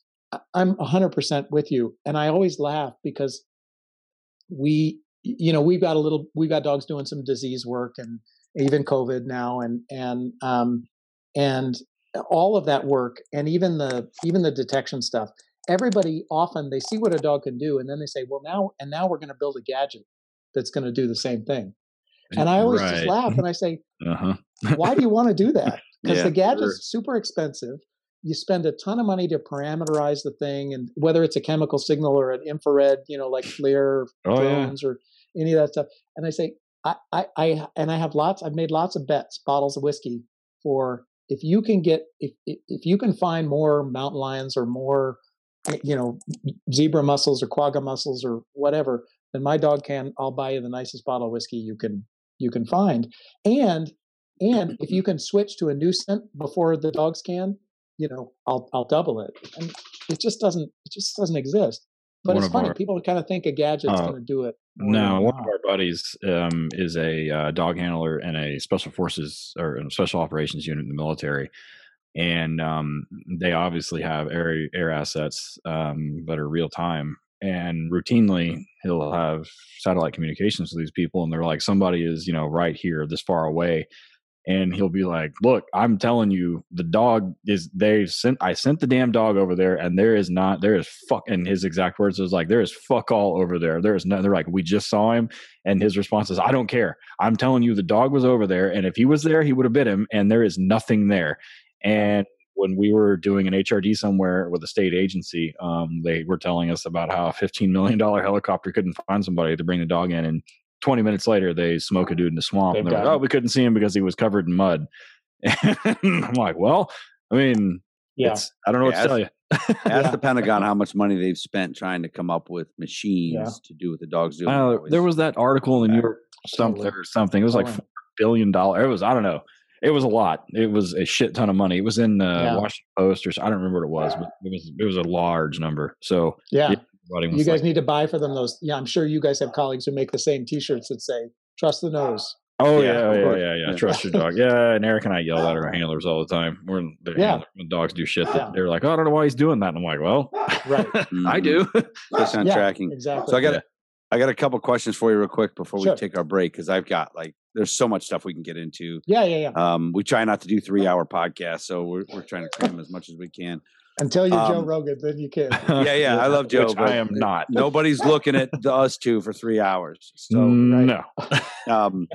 [SPEAKER 5] I'm 100% with you, and I always laugh because we you know we've got a little we've got dogs doing some disease work and even COVID now and and um and all of that work and even the even the detection stuff everybody often they see what a dog can do and then they say well now and now we're going to build a gadget that's going to do the same thing and i always right. just laugh and i say uh-huh. why do you want to do *laughs* that because yeah, the gadget's sure. super expensive you spend a ton of money to parameterize the thing and whether it's a chemical signal or an infrared you know like FLIR oh, drones yeah. or any of that stuff and i say I, I i and i have lots i've made lots of bets bottles of whiskey for if you can get if if you can find more mountain lions or more you know, zebra mussels or quagga mussels or whatever, then my dog can. I'll buy you the nicest bottle of whiskey you can you can find. And and if you *clears throat* can switch to a new scent before the dogs can, you know, I'll I'll double it. And it just doesn't it just doesn't exist. But one it's funny. Our, people kind of think a gadget's uh, going to do it.
[SPEAKER 4] No, one of our buddies um, is a uh, dog handler in a special forces or a special operations unit in the military and um, they obviously have air air assets um, that are real time. and routinely he'll have satellite communications with these people, and they're like, somebody is you know right here, this far away, and he'll be like, "Look, I'm telling you, the dog is they sent. I sent the damn dog over there, and there is not there is fuck." And his exact words was like, "There is fuck all over there. There is no." They're like, "We just saw him," and his response is, "I don't care. I'm telling you, the dog was over there, and if he was there, he would have bit him, and there is nothing there." And when we were doing an HRD somewhere with a state agency, um, they were telling us about how a $15 million helicopter couldn't find somebody to bring the dog in, and 20 minutes later, they smoke a dude in the swamp.
[SPEAKER 5] They've
[SPEAKER 4] and they're like, oh, we couldn't see him because he was covered in mud. *laughs* And I'm like, well, I mean,
[SPEAKER 5] Yeah.
[SPEAKER 4] it's, I don't know what
[SPEAKER 2] Yeah,
[SPEAKER 4] to tell you. *laughs*
[SPEAKER 2] Ask
[SPEAKER 5] Yeah.
[SPEAKER 2] the Pentagon how much money they've spent trying to come up with machines to do what the dogs do.
[SPEAKER 4] I there was that article in the New York something or something. It was like
[SPEAKER 5] Totally.
[SPEAKER 4] four billion dollar. It was I don't know. It was a lot. It was a shit ton of money. It was in the
[SPEAKER 5] Yeah.
[SPEAKER 4] Washington Post or so- I don't remember what it was, but it was it was a large number. So
[SPEAKER 5] Yeah.
[SPEAKER 4] yeah,
[SPEAKER 5] You guys
[SPEAKER 4] like,
[SPEAKER 5] need to buy for them those. Yeah, I'm sure you guys have colleagues who make the same T-shirts that say "Trust the nose."
[SPEAKER 4] Oh
[SPEAKER 2] Yeah,
[SPEAKER 4] yeah,
[SPEAKER 2] oh,
[SPEAKER 4] yeah, yeah, yeah,
[SPEAKER 2] Yeah.
[SPEAKER 4] Trust your dog. Yeah, and Eric and I yell at our handlers all the time. We're the
[SPEAKER 5] Yeah.
[SPEAKER 4] handler- when dogs do shit. That
[SPEAKER 5] Yeah.
[SPEAKER 4] They're like, oh, I don't know why he's doing that. And I'm like, well,
[SPEAKER 5] Right. *laughs*
[SPEAKER 4] I do. Mm-hmm. *laughs*
[SPEAKER 2] Especially on
[SPEAKER 5] Yeah,
[SPEAKER 2] tracking.
[SPEAKER 5] Exactly.
[SPEAKER 2] So I got
[SPEAKER 4] Yeah.
[SPEAKER 2] I got a couple questions for you real quick before
[SPEAKER 5] Sure.
[SPEAKER 2] we take our break because I've got like there's so much stuff we can get into.
[SPEAKER 5] yeah, yeah, yeah.
[SPEAKER 2] Um, we try not to do three hour podcasts, so we're we're trying to cram as much as we can.
[SPEAKER 5] Until you're Joe
[SPEAKER 2] um,
[SPEAKER 5] Rogan, then you can. *laughs*
[SPEAKER 2] Yeah, yeah, I love *laughs* Joe,
[SPEAKER 4] Which
[SPEAKER 2] but
[SPEAKER 4] I am not.
[SPEAKER 2] Nobody's *laughs* looking at the, us two for three hours. So
[SPEAKER 4] no.
[SPEAKER 2] um,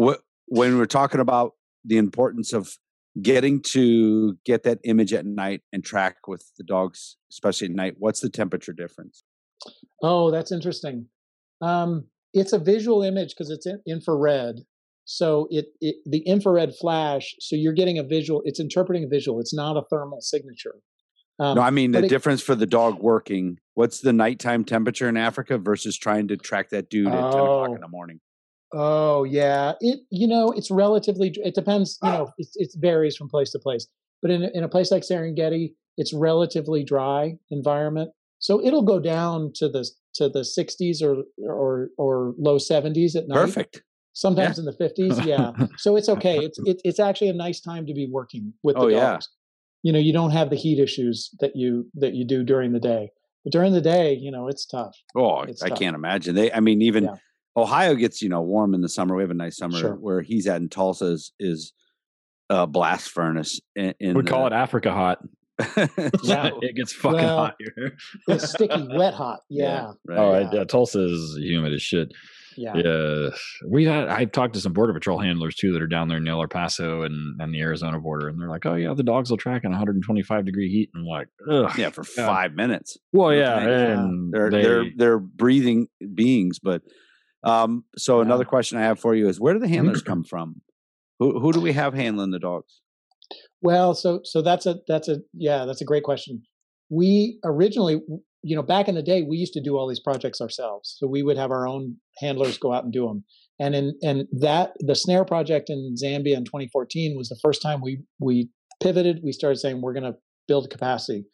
[SPEAKER 2] wh- when we're talking about the importance of getting to get that image at night and track with the dogs, especially at night, what's the temperature difference?
[SPEAKER 5] Oh, that's interesting. Um, it's a visual image because it's in infrared. So it, it the infrared flash. So you're getting a visual. It's interpreting a visual. It's not a thermal signature. Um,
[SPEAKER 2] no, I mean the
[SPEAKER 5] it-
[SPEAKER 2] difference for the dog working. What's the nighttime temperature in Africa versus trying to track that dude at ten o'clock
[SPEAKER 5] Oh.
[SPEAKER 2] in the morning?
[SPEAKER 5] Oh yeah, it you know it's relatively. It depends. You know, it, it varies from place to place. But in in a place like Serengeti, it's relatively dry environment, so it'll go down to the to the 60s or or or low 70s at night.
[SPEAKER 2] Perfect.
[SPEAKER 5] Sometimes in the 50s, yeah. So it's *laughs* okay. It's it, it's actually a nice time to be working with the
[SPEAKER 2] Oh,
[SPEAKER 5] dogs.
[SPEAKER 2] yeah.
[SPEAKER 5] You know, you don't have the heat issues that you that you do during the day. But during the day, you know, it's tough.
[SPEAKER 2] Oh,
[SPEAKER 5] It's
[SPEAKER 2] I
[SPEAKER 5] tough.
[SPEAKER 2] can't imagine. They, I mean, even
[SPEAKER 5] Yeah.
[SPEAKER 2] Ohio gets you know warm in the summer. We have a nice summer
[SPEAKER 5] Sure.
[SPEAKER 2] where he's at in Tulsa is, is a blast furnace. In, in
[SPEAKER 4] We call it Africa hot. *laughs*
[SPEAKER 5] Yeah.
[SPEAKER 4] it gets fucking
[SPEAKER 5] Well,
[SPEAKER 4] hot here.
[SPEAKER 5] It's sticky, wet hot. *laughs* Yeah.
[SPEAKER 2] Right.
[SPEAKER 4] Oh,
[SPEAKER 5] Yeah.
[SPEAKER 4] yeah. Tulsa is humid as shit.
[SPEAKER 5] Yeah.
[SPEAKER 4] Yeah, we had. I talked to some border patrol handlers too that are down there near El Paso and and the Arizona border, and they're like, "Oh yeah, the dogs will track in 125 degree heat." And I'm like, Ugh.
[SPEAKER 2] yeah, for
[SPEAKER 4] Yeah.
[SPEAKER 2] five minutes.
[SPEAKER 4] Well, yeah,
[SPEAKER 2] Right.
[SPEAKER 4] and
[SPEAKER 2] They're
[SPEAKER 4] they,
[SPEAKER 2] they're they're breathing beings. But um, so
[SPEAKER 5] Yeah.
[SPEAKER 2] another question I have for you is where do the handlers *clears throat* come from? Who who do we have handling the dogs?
[SPEAKER 5] Well, so so that's a that's a yeah, that's a great question. We originally, you know, back in the day, we used to do all these projects ourselves. So we would have our own handlers go out and do them. And in and that the snare project in Zambia in 2014 was the first time we we pivoted. We started saying we're going to build capacity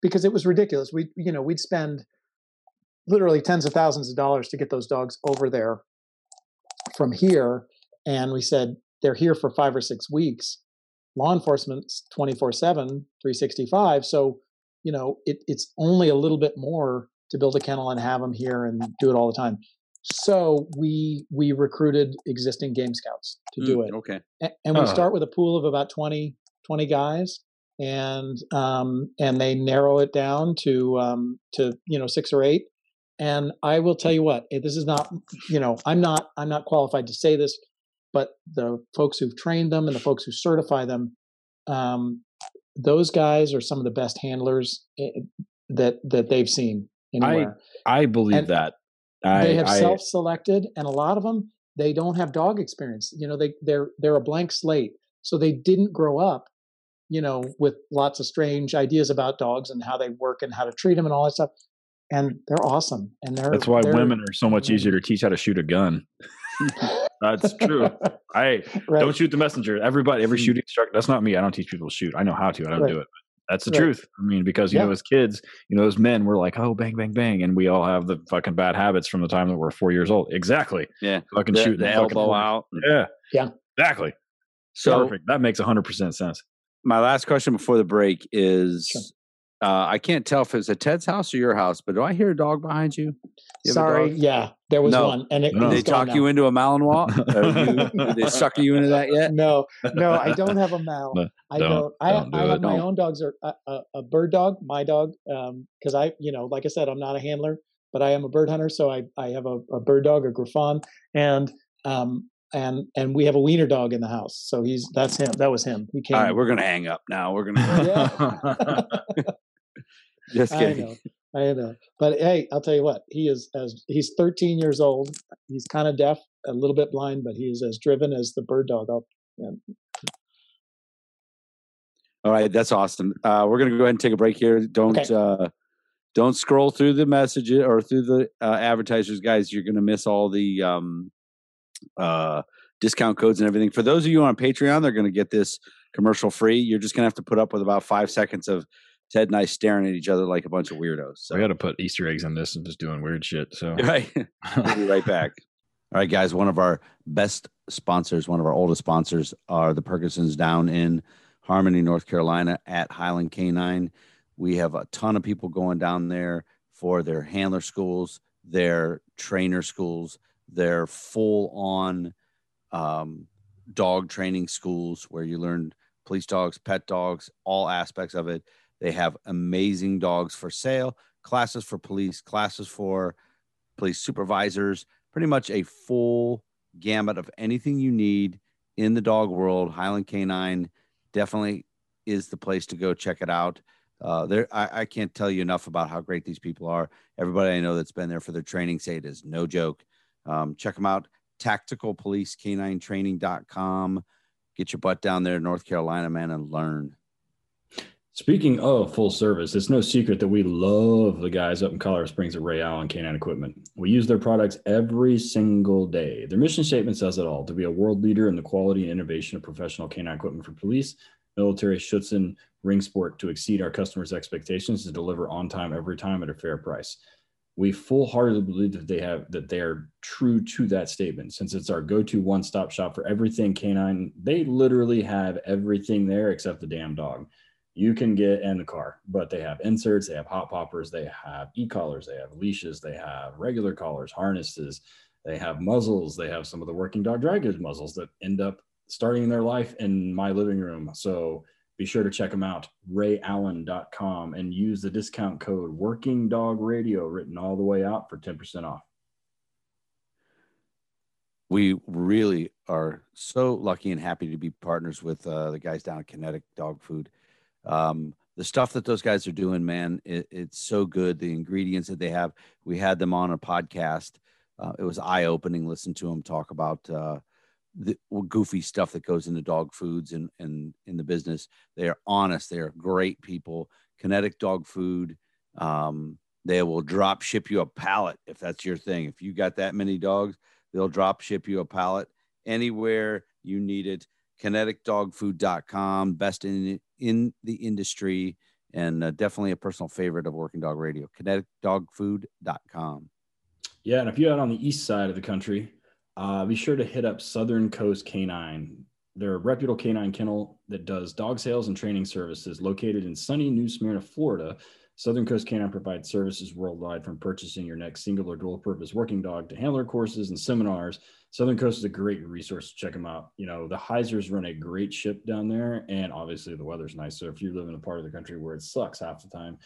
[SPEAKER 5] because it was ridiculous. We you know we'd spend literally tens of thousands of dollars to get those dogs over there from here, and we said they're here for five or six weeks law enforcement's 24 7 365 so you know it, it's only a little bit more to build a kennel and have them here and do it all the time so we we recruited existing game scouts to do
[SPEAKER 2] Mm,
[SPEAKER 5] it
[SPEAKER 2] Okay.
[SPEAKER 5] A- and we
[SPEAKER 4] Oh.
[SPEAKER 5] start with a pool of about 20 20 guys and um and they narrow it down to um to you know six or eight and i will tell you what eh, this is not you know i'm not i'm not qualified to say this but the folks who've trained them and the folks who certify them um those guys are some of the best handlers eh, that that they've seen anywhere.
[SPEAKER 4] I believe
[SPEAKER 5] And
[SPEAKER 4] that. I,
[SPEAKER 5] they have
[SPEAKER 4] I,
[SPEAKER 5] self-selected and a lot of them they don't have dog experience. You know they they're they're a blank slate. So they didn't grow up you know with lots of strange ideas about dogs and how they work and how to treat them and all that stuff. And they're awesome and they're
[SPEAKER 4] That's why
[SPEAKER 5] they're-
[SPEAKER 4] women are so much easier to teach how to shoot a gun. *laughs* That's true. *laughs* I
[SPEAKER 5] right
[SPEAKER 4] don't shoot the messenger. Everybody, every
[SPEAKER 2] Mm.
[SPEAKER 4] shooting instructor. That's not me. I don't teach people to shoot. I know how to. I don't
[SPEAKER 5] Right.
[SPEAKER 4] do it. That's the
[SPEAKER 5] Right.
[SPEAKER 4] truth. I mean, because you
[SPEAKER 5] Yeah.
[SPEAKER 4] know, as kids, you know, as men, we're like, oh, bang, bang, bang, and we all have the fucking bad habits from the time that we're four years old. Exactly.
[SPEAKER 2] Yeah.
[SPEAKER 4] Fucking
[SPEAKER 2] The,
[SPEAKER 4] shooting
[SPEAKER 2] the
[SPEAKER 4] fucking
[SPEAKER 2] elbow
[SPEAKER 4] horse.
[SPEAKER 2] out.
[SPEAKER 4] Yeah.
[SPEAKER 5] Yeah.
[SPEAKER 4] Exactly.
[SPEAKER 2] So
[SPEAKER 4] Perfect. That makes hundred percent sense.
[SPEAKER 2] my last question before the break is
[SPEAKER 5] Sure.
[SPEAKER 2] Uh, I can't tell if it's at Ted's house or your house, but do I hear a dog behind you? You
[SPEAKER 5] Sorry, yeah, there was
[SPEAKER 2] No.
[SPEAKER 5] one, and it,
[SPEAKER 4] No.
[SPEAKER 2] They
[SPEAKER 5] he's gone
[SPEAKER 2] talk you into a Malinois? *laughs* You, did they sucker you into that yet?
[SPEAKER 5] No, no, I don't have a Mal.
[SPEAKER 6] No,
[SPEAKER 5] I
[SPEAKER 6] don't-
[SPEAKER 5] don't. I,
[SPEAKER 6] don't do
[SPEAKER 5] I have my own dogs are a, a, a bird dog, my dog, um, because I, you know, like I said, I'm not a handler, but I am a bird hunter, so I, I have a, a bird dog, a Griffon, and um and and we have a wiener dog in the house, so he's that's him. That was him. He came.
[SPEAKER 2] All right, we're gonna hang up now. We're gonna
[SPEAKER 5] yeah, *laughs* *laughs*
[SPEAKER 2] just
[SPEAKER 5] I
[SPEAKER 2] kidding.
[SPEAKER 5] I know. But hey, I'll tell you what, he is as he's 13 years old. He's kind of deaf, a little bit blind, but he is as driven as the bird dog. I'll,
[SPEAKER 2] All right, that's awesome. Uh, we're gonna go ahead and take a break here. Don't
[SPEAKER 5] Okay.
[SPEAKER 2] uh, don't scroll through the messages or through the uh, advertisers, guys. You're gonna miss all the um, uh, discount codes and everything. For those of you on Patreon, they're gonna get this commercial free. You're just gonna have to put up with about five seconds of Ted and I staring at each other like a bunch of weirdos. So
[SPEAKER 6] I got to put Easter eggs in this and just doing weird shit. So *laughs*
[SPEAKER 2] right. We'll be right back. *laughs* All right, guys. One of our best sponsors, one of our oldest sponsors, are the Purgasons down in Harmony, North Carolina, at Highland Canine. We have a ton of people going down there for their handler schools, their trainer schools, their full on um, dog training schools where you learn police dogs, pet dogs, all aspects of it. They have amazing dogs for sale, classes for police, classes for police supervisors, pretty much a full gamut of anything you need in the dog world. Highland Canine definitely is the place to go check it out. Uh, there, I, I can't tell you enough about how great these people are. Everybody I know that's been there for their training say it is no joke. Um, check them out. Tacticalpolicecanintraining.com. Get your butt down there, North Carolina, man, and learn.
[SPEAKER 4] Speaking of full service, it's no secret that we love the guys up in Colorado Springs at Ray Allen Canine Equipment. We use their products every single day. Their mission statement says it all to be a world leader in the quality and innovation of professional canine equipment for police, military, Schutzhund, ring sport to exceed our customers' expectations to deliver on time every time at a fair price. We full heartedly believe that they have that they are true to that statement since it's our go-to one-stop shop for everything canine. They literally have everything there except the damn dog you can get in the car, but they have inserts, they have hot poppers, they have e-collars, they have leashes, they have regular collars, harnesses, they have muzzles, they have some of the working dog dry muzzles that end up starting their life in my living room. So be sure to check them out, rayallen.com, and use the discount code working dog radio written all the way out for 10% off.
[SPEAKER 2] we really are so lucky and happy to be partners with uh, the guys down at Kinetic Dog Food. Um, the stuff that those guys are doing, man, it, it's so good. The ingredients that they have, we had them on a podcast. Uh, it was eye opening. Listen to them talk about uh, the goofy stuff that goes into dog foods and and in the business. They are honest. They are great people. Kinetic Dog Food. Um, they will drop ship you a pallet if that's your thing. If you got that many dogs, they'll drop ship you a pallet anywhere you need it. KineticDogFood.com, best in in the industry, and uh, definitely a personal favorite of Working Dog Radio. KineticDogFood.com.
[SPEAKER 4] Yeah, and if you're out on the east side of the country, uh, be sure to hit up Southern Coast Canine. They're a reputable canine kennel that does dog sales and training services located in sunny New Smyrna, Florida. Southern Coast Canine provides services worldwide from purchasing your next single or dual purpose working dog to handler courses and seminars. Southern Coast is a great resource to check them out. You know, the Heisers run a great ship down there, and obviously the weather's nice. So if you live in a part of the country where it sucks half the time,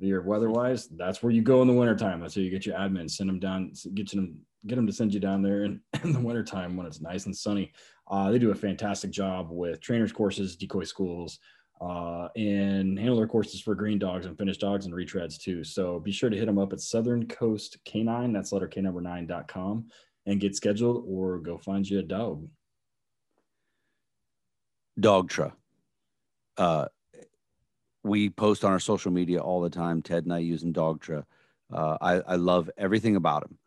[SPEAKER 4] the year weather-wise, that's where you go in the wintertime. That's where you get your admin, send them down, get them, get them to send you down there in, *laughs* in the wintertime when it's nice and sunny. Uh, they do a fantastic job with trainers courses, decoy schools, uh, and handler courses for green dogs and finished dogs and retreads too. So be sure to hit them up at Southern Coast Canine. That's letter K number nine dot com and get scheduled or go find you a dog.
[SPEAKER 2] Dogtra. Uh, we post on our social media all the time. Ted and I using Dogtra. Uh, I, I love everything about them.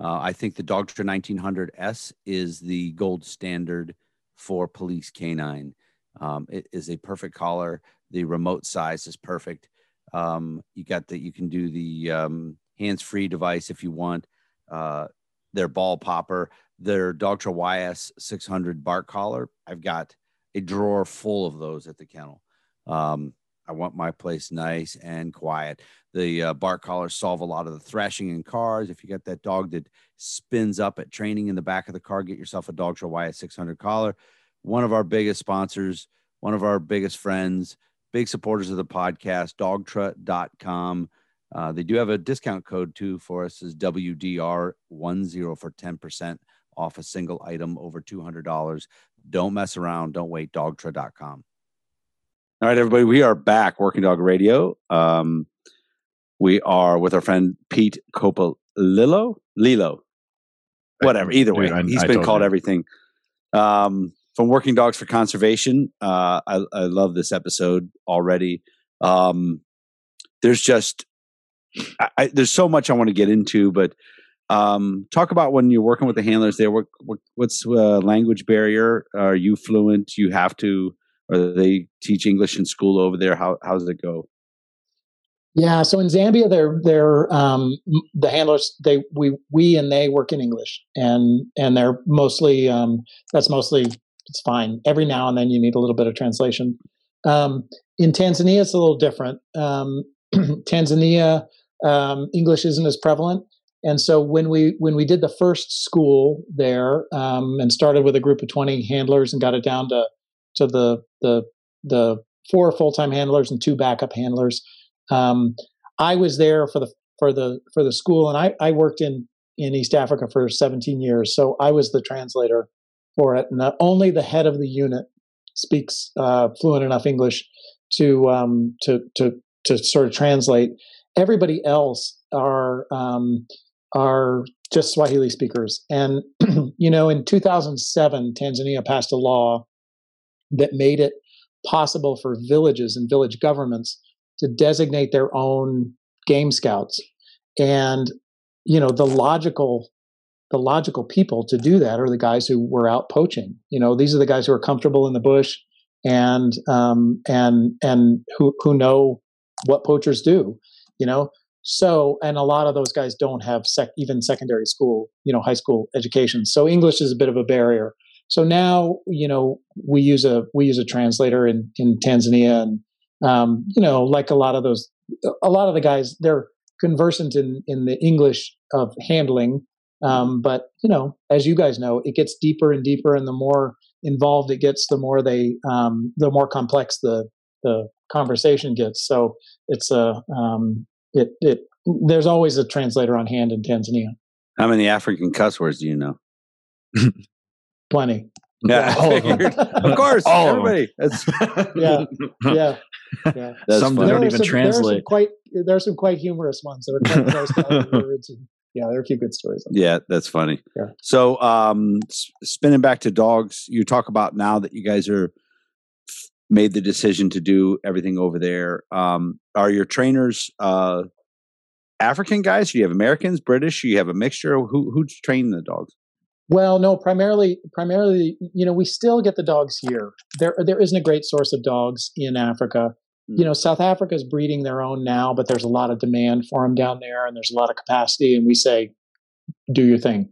[SPEAKER 2] Uh, I think the Dogtra 1900S is the gold standard for police canine. Um, it is a perfect collar. The remote size is perfect. Um, you got that. You can do the um, hands-free device if you want. Uh, their ball popper, their Dogtra YS 600 bark collar. I've got a drawer full of those at the kennel. Um, I want my place nice and quiet. The uh, bark collars solve a lot of the thrashing in cars. If you got that dog that spins up at training in the back of the car, get yourself a Dogtra YS 600 collar. One of our biggest sponsors, one of our biggest friends, big supporters of the podcast, dogtra.com. Uh, they do have a discount code too for us is WDR10 for 10% off a single item over $200. Don't mess around. Don't wait. Dogtra.com. All right, everybody, we are back, Working Dog Radio. Um, we are with our friend Pete Copalillo, Lilo, whatever. Either way,
[SPEAKER 4] Dude,
[SPEAKER 2] he's been called
[SPEAKER 4] you.
[SPEAKER 2] everything. Um, from Working Dogs for Conservation, uh, I, I love this episode already. Um, there's just I, I, there's so much I want to get into, but um, talk about when you're working with the handlers there. What, what what's uh, language barrier? Are you fluent? You have to, or they teach English in school over there? How how does it go?
[SPEAKER 5] Yeah, so in Zambia, they're they're um, the handlers. They we we and they work in English, and and they're mostly um, that's mostly it's fine. Every now and then you need a little bit of translation. Um, in Tanzania, it's a little different. Um, *clears throat* Tanzania um, English isn't as prevalent, and so when we when we did the first school there um, and started with a group of twenty handlers and got it down to to the the the four full time handlers and two backup handlers um, I was there for the for the for the school, and I, I worked in in East Africa for 17 years, so I was the translator for it. And only the head of the unit speaks uh, fluent enough English to um, to to to sort of translate. Everybody else are um, are just Swahili speakers, and *clears throat* you know, in 2007, Tanzania passed a law that made it possible for villages and village governments to designate their own game scouts and you know the logical the logical people to do that are the guys who were out poaching. You know these are the guys who are comfortable in the bush and um and and who who know what poachers do you know? So and a lot of those guys don't have sec- even secondary school you know high school education. So english is a bit of a barrier. So now you know we use a we use a translator in in tanzania and um, you know, like a lot of those, a lot of the guys, they're conversant in in the English of handling. Um, but you know, as you guys know, it gets deeper and deeper, and the more involved it gets, the more they, um, the more complex the the conversation gets. So it's a, um, it it there's always a translator on hand in Tanzania.
[SPEAKER 2] How many African cuss words do you know? *laughs*
[SPEAKER 5] Plenty.
[SPEAKER 2] Yeah,
[SPEAKER 4] of *laughs*
[SPEAKER 2] of *laughs* course,
[SPEAKER 4] All
[SPEAKER 2] everybody. That's,
[SPEAKER 5] Yeah, yeah, yeah.
[SPEAKER 2] that's
[SPEAKER 3] Some
[SPEAKER 2] funny.
[SPEAKER 3] don't even
[SPEAKER 5] some, There are some
[SPEAKER 3] translate.
[SPEAKER 5] quite there are some quite humorous ones that are quite close to other words. And, yeah, there are a few good stories. on that.
[SPEAKER 2] Yeah, that's funny.
[SPEAKER 5] Yeah.
[SPEAKER 2] So, um, spinning back to dogs, you talk about now that you guys are made the decision to do everything over there. Um, are your trainers uh, African guys? Do you have Americans, British? Do you have a mixture? Who who's training the dogs?
[SPEAKER 5] Well, no, primarily, primarily, you know, we still get the dogs here. There, there isn't a great source of dogs in Africa. You hmm. know, South Africa is breeding their own now, but there's a lot of demand for them down there, and there's a lot of capacity. And we say, do your thing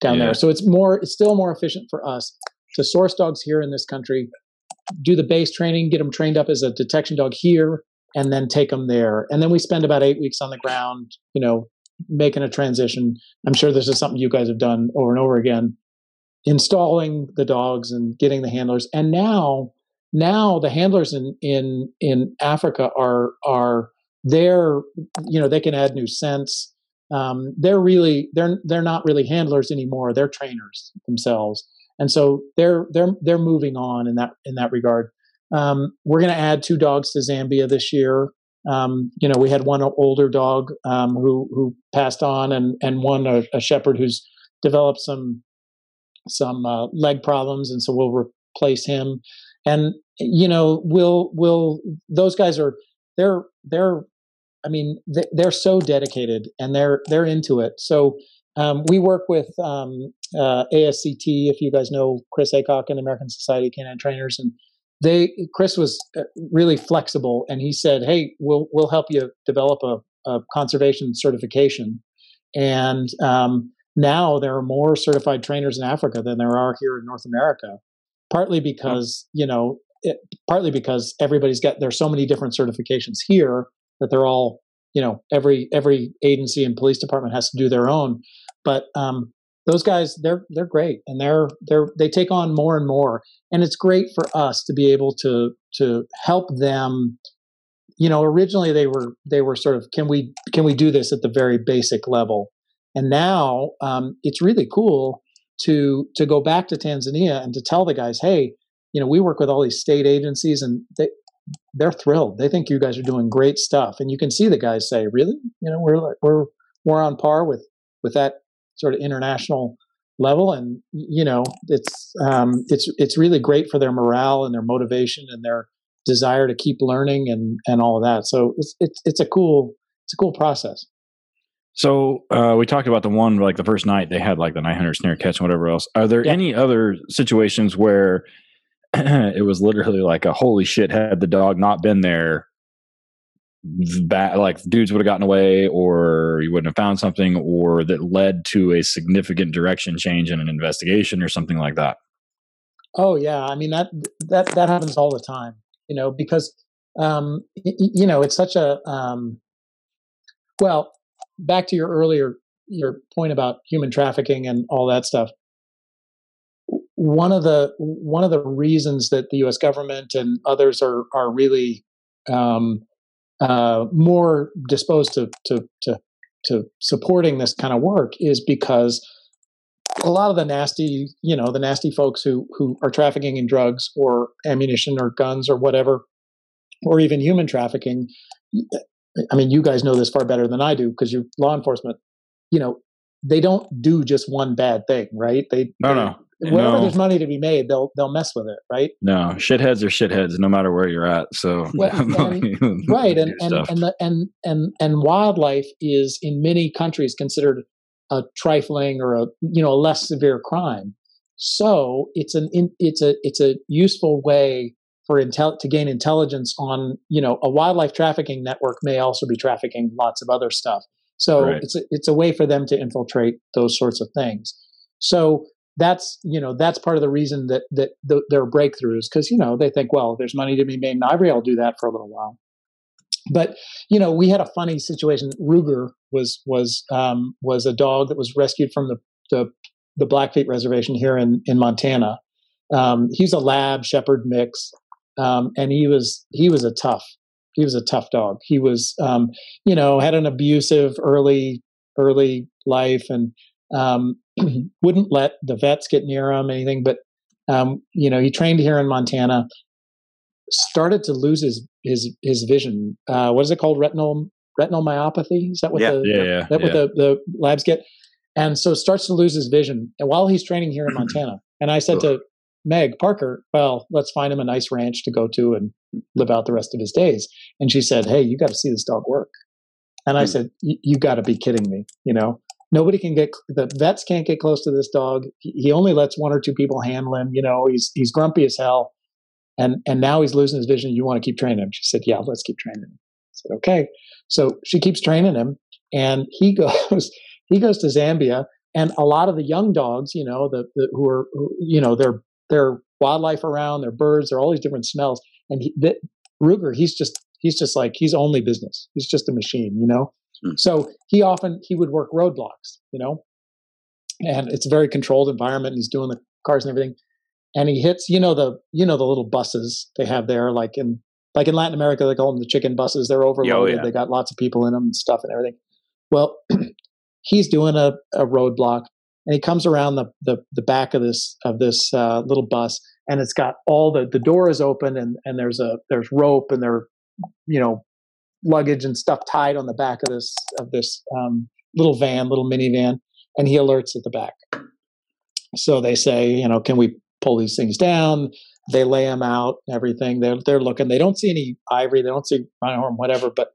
[SPEAKER 5] down
[SPEAKER 4] Yeah.
[SPEAKER 5] there. So it's more, it's still more efficient for us to source dogs here in this country, do the base training, get them trained up as a detection dog here, and then take them there. And then we spend about eight weeks on the ground, you know, making a transition. I'm sure this is something you guys have done over and over again, installing the dogs and getting the handlers. And now, now the handlers in in in Africa are are they're you know they can add new scents. Um, they're really they're they're not really handlers anymore. They're trainers themselves, and so they're they're they're moving on in that in that regard. Um, we're going to add two dogs to Zambia this year. Um, you know, we had one older dog um, who who passed on, and and one a, a shepherd who's developed some some uh, leg problems, and so we'll replace him. And you know, we'll we'll those guys are they're they're I mean they, they're so dedicated and they're they're into it. So um, we work with um, uh, ASCT, if you guys know Chris acock and American Society of Canine Trainers, and they Chris was uh, really flexible, and he said, "Hey, we'll we'll help you develop a, a conservation certification." And um, now there are more certified trainers in Africa than there are here in North America, partly because you know it, partly because everybody's got there's so many different certifications here that they're all you know every every agency and police department has to do their own. But um, those guys they're they're great and they're they're they take on more and more. And it's great for us to be able to to help them. You know originally they were they were sort of can we can we do this at the very basic level? And now um, it's really cool to to go back to tanzania and to tell the guys hey you know we work with all these state agencies and they they're thrilled. They think you guys are doing great stuff. And you can see the guys say really? You know we're we're we're on par with with that sort of international level. And you know it's um, it's it's really great for their morale and their motivation and their desire to keep learning and and all of that. So it's it's it's a cool it's a cool process
[SPEAKER 4] so uh, we talked about the one like the first night they had like the 900 snare catch and whatever else are there
[SPEAKER 5] Yeah.
[SPEAKER 4] any other situations where *clears throat* it was literally like a holy shit had the dog not been there bad like dudes would have gotten away or you wouldn't have found something or that led to a significant direction change in an investigation or something like that
[SPEAKER 5] Oh yeah, I mean that that that happens all the time, you know, because um, y- you know it's such a um, well. Back to your earlier your point about human trafficking and all that stuff. One of the one of the reasons that the U.S. government and others are are really um, uh, more disposed to to to to supporting this kind of work is because a lot of the nasty, you know, the nasty folks who who are trafficking in drugs or ammunition or guns or whatever, or even human trafficking. I mean, you guys know this far better than I do because you're law enforcement. You know, they don't do just one bad thing, right? They
[SPEAKER 4] no no
[SPEAKER 5] Wherever
[SPEAKER 4] No.
[SPEAKER 5] there's money to be made, they'll they'll mess with it, right?
[SPEAKER 4] no shitheads are shitheads no matter where you're at so *laughs*
[SPEAKER 5] Well, *laughs* and- *laughs* right and and and, the, and and and wildlife is in many countries considered a trifling or a you know a less severe crime so it's an in, it's a it's a useful way for intel to gain intelligence on you know a wildlife trafficking network may also be trafficking lots of other stuff. So
[SPEAKER 4] Right.
[SPEAKER 5] it's a, it's a way for them to infiltrate those sorts of things. So that's you know that's part of the reason that that th- there are breakthroughs because you know they think well there's money to be made in ivory i'll do that for a little while. But you know we had a funny situation. Ruger was was um, was a dog that was rescued from the the, the blackfeet reservation here in in montana. Um, he's a lab shepherd mix um, and he was he was a tough he was a tough dog. He was um, you know had an abusive early early life and um, *clears throat* wouldn't let the vets get near him anything but um, you know he trained here in montana started to lose his his his vision. Uh, what is it called? Retinal retinal myopathy is that what
[SPEAKER 2] Yeah.
[SPEAKER 5] the
[SPEAKER 4] yeah yeah,
[SPEAKER 5] that
[SPEAKER 4] yeah.
[SPEAKER 5] what the, the labs get? And so starts to lose his vision. And while he's training here in montana and i said to meg parker well let's find him a nice ranch to go to and live out the rest of his days. And she said hey you got to see this dog work. And i
[SPEAKER 2] Hmm.
[SPEAKER 5] said "You- got to be kidding me you know? Nobody can get the vets can't get close to this dog. He he only lets one or two people handle him you know? He's he's grumpy as hell. And and now he's losing his vision. You want to keep training him? She said yeah let's keep training him. I said okay. So she keeps training him and he *laughs* goes he goes to zambia and a lot of the young dogs you know the, the who are who, you know they're they're wildlife around they're birds there are all these different smells. And he, the, ruger he's just he's just like he's only business. He's just a machine you know?
[SPEAKER 2] Hmm.
[SPEAKER 5] so he often he would work roadblocks you know? And it's a very controlled environment and he's doing the cars and everything. And he hits you know the you know the little buses they have there like in like in latin america they call them the chicken buses. They're overloaded
[SPEAKER 2] yeah.
[SPEAKER 5] they got lots of people in them and stuff and everything. Well *clears throat* he's doing a, a roadblock and he comes around the, the the back of this of this uh, little bus and it's got all the the door is open and and there's a there's rope and there you know luggage and stuff tied on the back of this of this um, little van little minivan and he alerts at the back. So they say you know can we pull these things down? They lay them out everything. They're they're looking. They don't see any ivory. They don't see rhino whatever but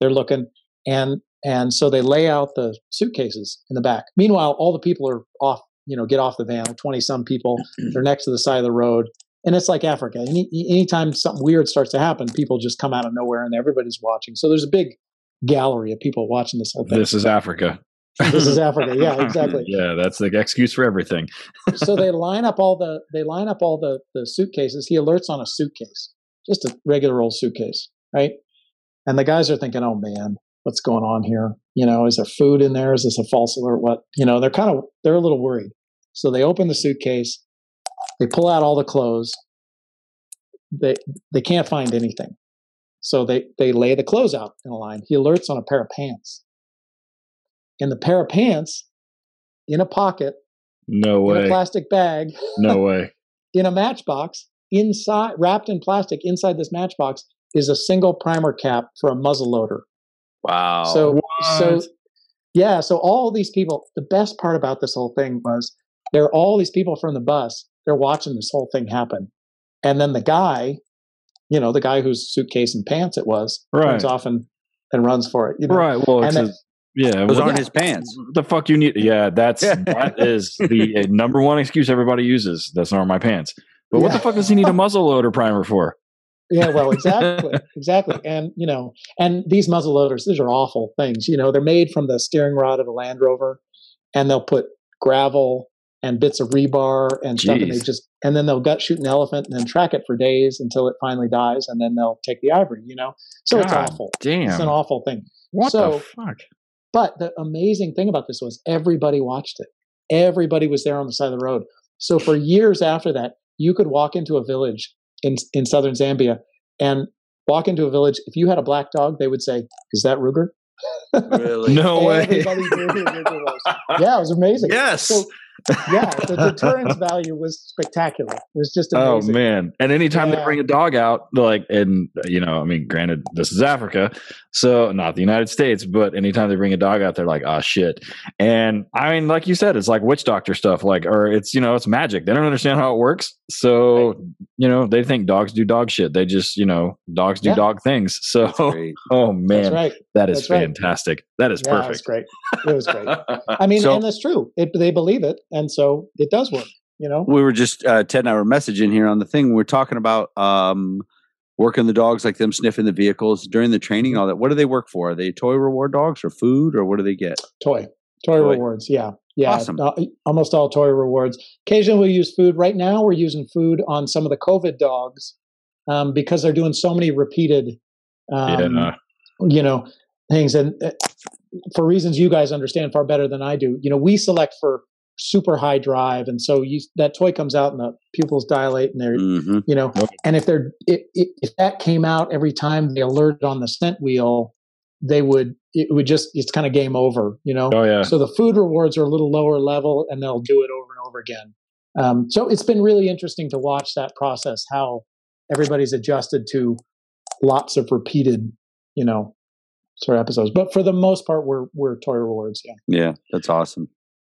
[SPEAKER 5] they're looking and and so they lay out the suitcases in the back. Meanwhile all the people are off you know get off the van 20 some people *clears throat* they're next to the side of the road. And it's like africa. Any, anytime something weird starts to happen people just come out of nowhere and everybody's watching. So there's a big gallery of people watching this whole thing.
[SPEAKER 4] This is africa. *laughs*
[SPEAKER 5] This is Africa. *laughs* Yeah, exactly.
[SPEAKER 4] yeah that's the excuse for everything. *laughs*
[SPEAKER 5] So they line up all the they line up all the the suitcases. He alerts on a suitcase just a regular old suitcase, right? And the guys are thinking, oh man, what's going on here? You know, is there food in there? Is this a false alert? What? You know, they're kind of they're a little worried. So they open the suitcase, they pull out all the clothes. They they can't find anything. So they they lay the clothes out in a line. He alerts on a pair of pants. In the pair of pants, in a pocket,
[SPEAKER 4] No way.
[SPEAKER 5] in a plastic bag,
[SPEAKER 4] No way. *laughs*
[SPEAKER 5] in a matchbox, inside wrapped in plastic, inside this matchbox is a single primer cap for a muzzle loader.
[SPEAKER 2] Wow.
[SPEAKER 5] So so yeah, so all these people, the best part about this whole thing was there are all these people from the bus, they're watching this whole thing happen. And then the guy, you know, the guy whose suitcase and pants it was, turns
[SPEAKER 4] Right.
[SPEAKER 5] off and, and runs for it. You know?
[SPEAKER 4] Right. Well, it's
[SPEAKER 5] And
[SPEAKER 4] a, yeah.
[SPEAKER 2] those
[SPEAKER 4] well,
[SPEAKER 2] aren't
[SPEAKER 5] yeah.
[SPEAKER 2] his pants.
[SPEAKER 4] the fuck you need? Yeah, that's *laughs* that is the uh, number one excuse everybody uses. That's not my pants. But what the fuck does he need a muzzle loader primer for?
[SPEAKER 5] Yeah, well, exactly, *laughs* exactly, and you know, and these muzzle loaders, these are awful things. You know, they're made from the steering rod of a Land Rover, and they'll put gravel and bits of rebar and stuff, and they just, and then they'll gut shoot an elephant and then track it for days until it finally dies, and then they'll take the ivory. You know, so it's awful.
[SPEAKER 4] Damn.
[SPEAKER 5] It's an awful thing.
[SPEAKER 4] what
[SPEAKER 5] so-
[SPEAKER 4] the fuck?
[SPEAKER 5] But the amazing thing about this was everybody watched it. Everybody was there on the side of the road. So for years after that, you could walk into a village in in southern Zambia and walk into a village. If you had a black dog, they would say, "Is that Ruger?"
[SPEAKER 2] Really?
[SPEAKER 4] No *laughs* way.
[SPEAKER 5] Everybody knew who Ruger was. Yeah, it was amazing.
[SPEAKER 2] Yes.
[SPEAKER 5] So yeah, *laughs* the deterrence value was spectacular. It was just
[SPEAKER 4] Oh
[SPEAKER 5] amazing.
[SPEAKER 4] man! And anytime they bring a dog out, like, and you know, I mean, granted, this is Africa, so not the United States, but anytime they bring a dog out, they're like, "Ah, shit." And I mean, like you said, it's like witch doctor stuff, like, or it's you know, it's magic. They don't understand how it works, so you know, they think dogs do dog shit. They just, you know, dogs do
[SPEAKER 5] Yeah.
[SPEAKER 4] dog things. So,
[SPEAKER 2] That's great. *laughs*
[SPEAKER 4] oh
[SPEAKER 5] That's
[SPEAKER 4] man,
[SPEAKER 5] right.
[SPEAKER 4] that is
[SPEAKER 5] That's right.
[SPEAKER 4] Fantastic. That is
[SPEAKER 5] Yeah, it was great. It was great. *laughs* I mean,
[SPEAKER 2] So-
[SPEAKER 5] and that's true. It, they believe it, and so it does work. You know.
[SPEAKER 2] we were just uh, Ted and I were messaging here on the thing. We are talking about um, working the dogs, like them sniffing the vehicles during the training. All that. What do they work for? Are they toy reward dogs or food, or what do they get?
[SPEAKER 5] Toy. Toy,
[SPEAKER 2] Toy.
[SPEAKER 5] rewards. Yeah. Yeah.
[SPEAKER 2] Awesome.
[SPEAKER 5] uh, almost all toy rewards. Occasionally we use food. Right now we're using food on some of the COVID dogs um, because they're doing so many repeated, um,
[SPEAKER 4] Yeah.
[SPEAKER 5] you know, things. And uh, for reasons you guys understand far better than I do, you know, we select for super high drive. And so you, that toy comes out and the pupils dilate and they're,
[SPEAKER 2] hmm
[SPEAKER 5] you know and if they're if, if if that came out every time they alerted on the scent wheel they would it would just it's kind of game over you know
[SPEAKER 4] Oh yeah.
[SPEAKER 5] so the food rewards are a little lower level and they'll do it over and over again um, so it's been really interesting to watch that process how everybody's adjusted to lots of repeated you know sort of episodes but for the most part we're we're toy rewards yeah
[SPEAKER 2] Yeah, that's awesome.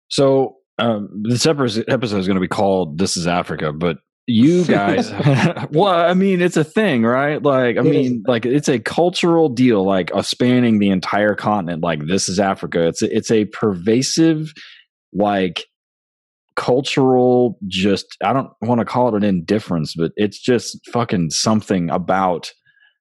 [SPEAKER 4] So um, this episode episode is going to be called "This Is Africa," but you *laughs* guys, *laughs* well, I mean, it's a thing, right? Like, I
[SPEAKER 5] It is.
[SPEAKER 4] mean, like it's a cultural deal, like of spanning the entire continent. Like, this is Africa. It's a, it's a pervasive, like cultural just i don't want to call it an indifference but it's just fucking something about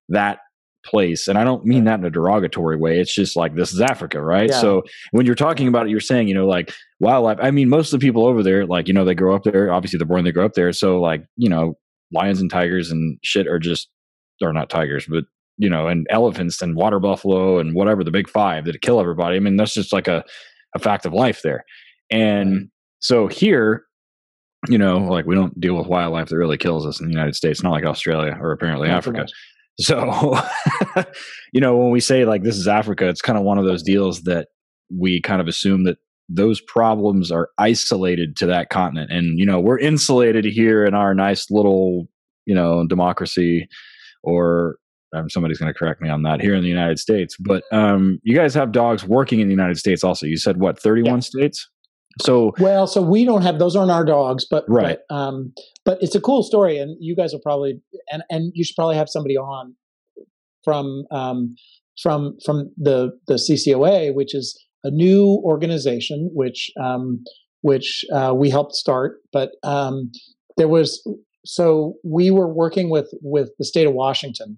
[SPEAKER 4] that place and i don't mean that in a derogatory way it's just like this is africa right?
[SPEAKER 5] Yeah.
[SPEAKER 4] so when you're talking about it you're saying you know like wildlife i mean most of the people over there like you know they grow up there obviously they're born they grow up there so like you know lions and tigers and shit are just are not tigers but you know and elephants and water buffalo and whatever the big five that kill everybody i mean that's just like a, a fact of life there. And so here you know like we don't deal with wildlife that really kills us in the united states not like australia or apparently
[SPEAKER 5] Not
[SPEAKER 4] africa. So, *laughs* you know, when we say like this is Africa, it's kind of one of those deals that we kind of assume that those problems are isolated to that continent. And, you know, we're insulated here in our nice little, you know, democracy or um, somebody's going to correct me on that here in the United States. But um, you guys have dogs working in the United States also. You said what, 31
[SPEAKER 5] Yeah.
[SPEAKER 4] states? So,
[SPEAKER 5] Well, so we don't have those aren't our dogs, but
[SPEAKER 4] Right.
[SPEAKER 5] But, um, but it's a cool story, and you guys will probably and and you should probably have somebody on from um, from from the the CCOA, which is a new organization which um, which uh, we helped start. But um, there was so we were working with with the state of Washington,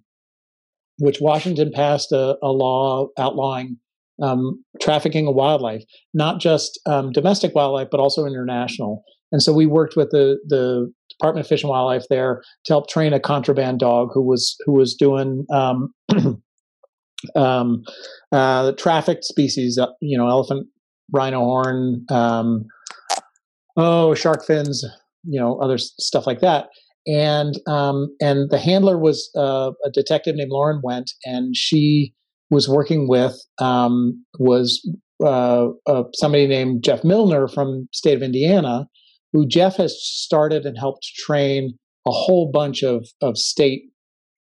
[SPEAKER 5] which Washington passed a, a law outlawing um, trafficking of wildlife not just um, domestic wildlife, but also international. And so we worked with the the Department of Fish and Wildlife there to help train a contraband dog who was who was doing um, *clears throat* um, uh, trafficked species, uh, you know, elephant, rhino horn, um, oh, shark fins, you know, other stuff like that. And um, and the handler was uh, a detective named Lauren Went, and she was working with um, was uh, uh, somebody named Jeff Milner from state of Indiana, who Jeff has started and helped train a whole bunch of of state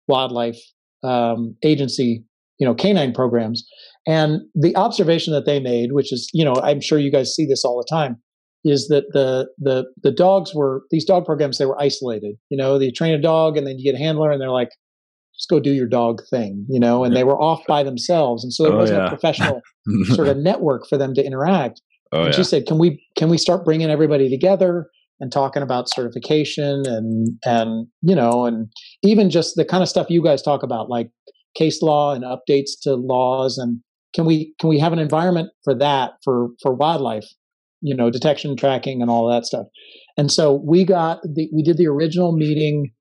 [SPEAKER 5] wildlife um, agency, you know, canine programs. And the observation that they made, which is, you know, I'm sure you guys see this all the time, is that the the the dogs were these dog programs they were isolated. You know, you train a dog and then you get a handler and they're like, just go do your dog thing, you know, and they were off by themselves, and so there
[SPEAKER 4] Oh,
[SPEAKER 5] wasn't
[SPEAKER 4] yeah.
[SPEAKER 5] a professional *laughs* sort of network for them to interact.
[SPEAKER 4] oh
[SPEAKER 5] and
[SPEAKER 4] yeah.
[SPEAKER 5] she said, "Can we can we start bringing everybody together and talking about certification and and you know and even just the kind of stuff you guys talk about, like case law and updates to laws, and can we can we have an environment for that for for wildlife, you know, detection, tracking, and all that stuff." And so we got the we did the original meeting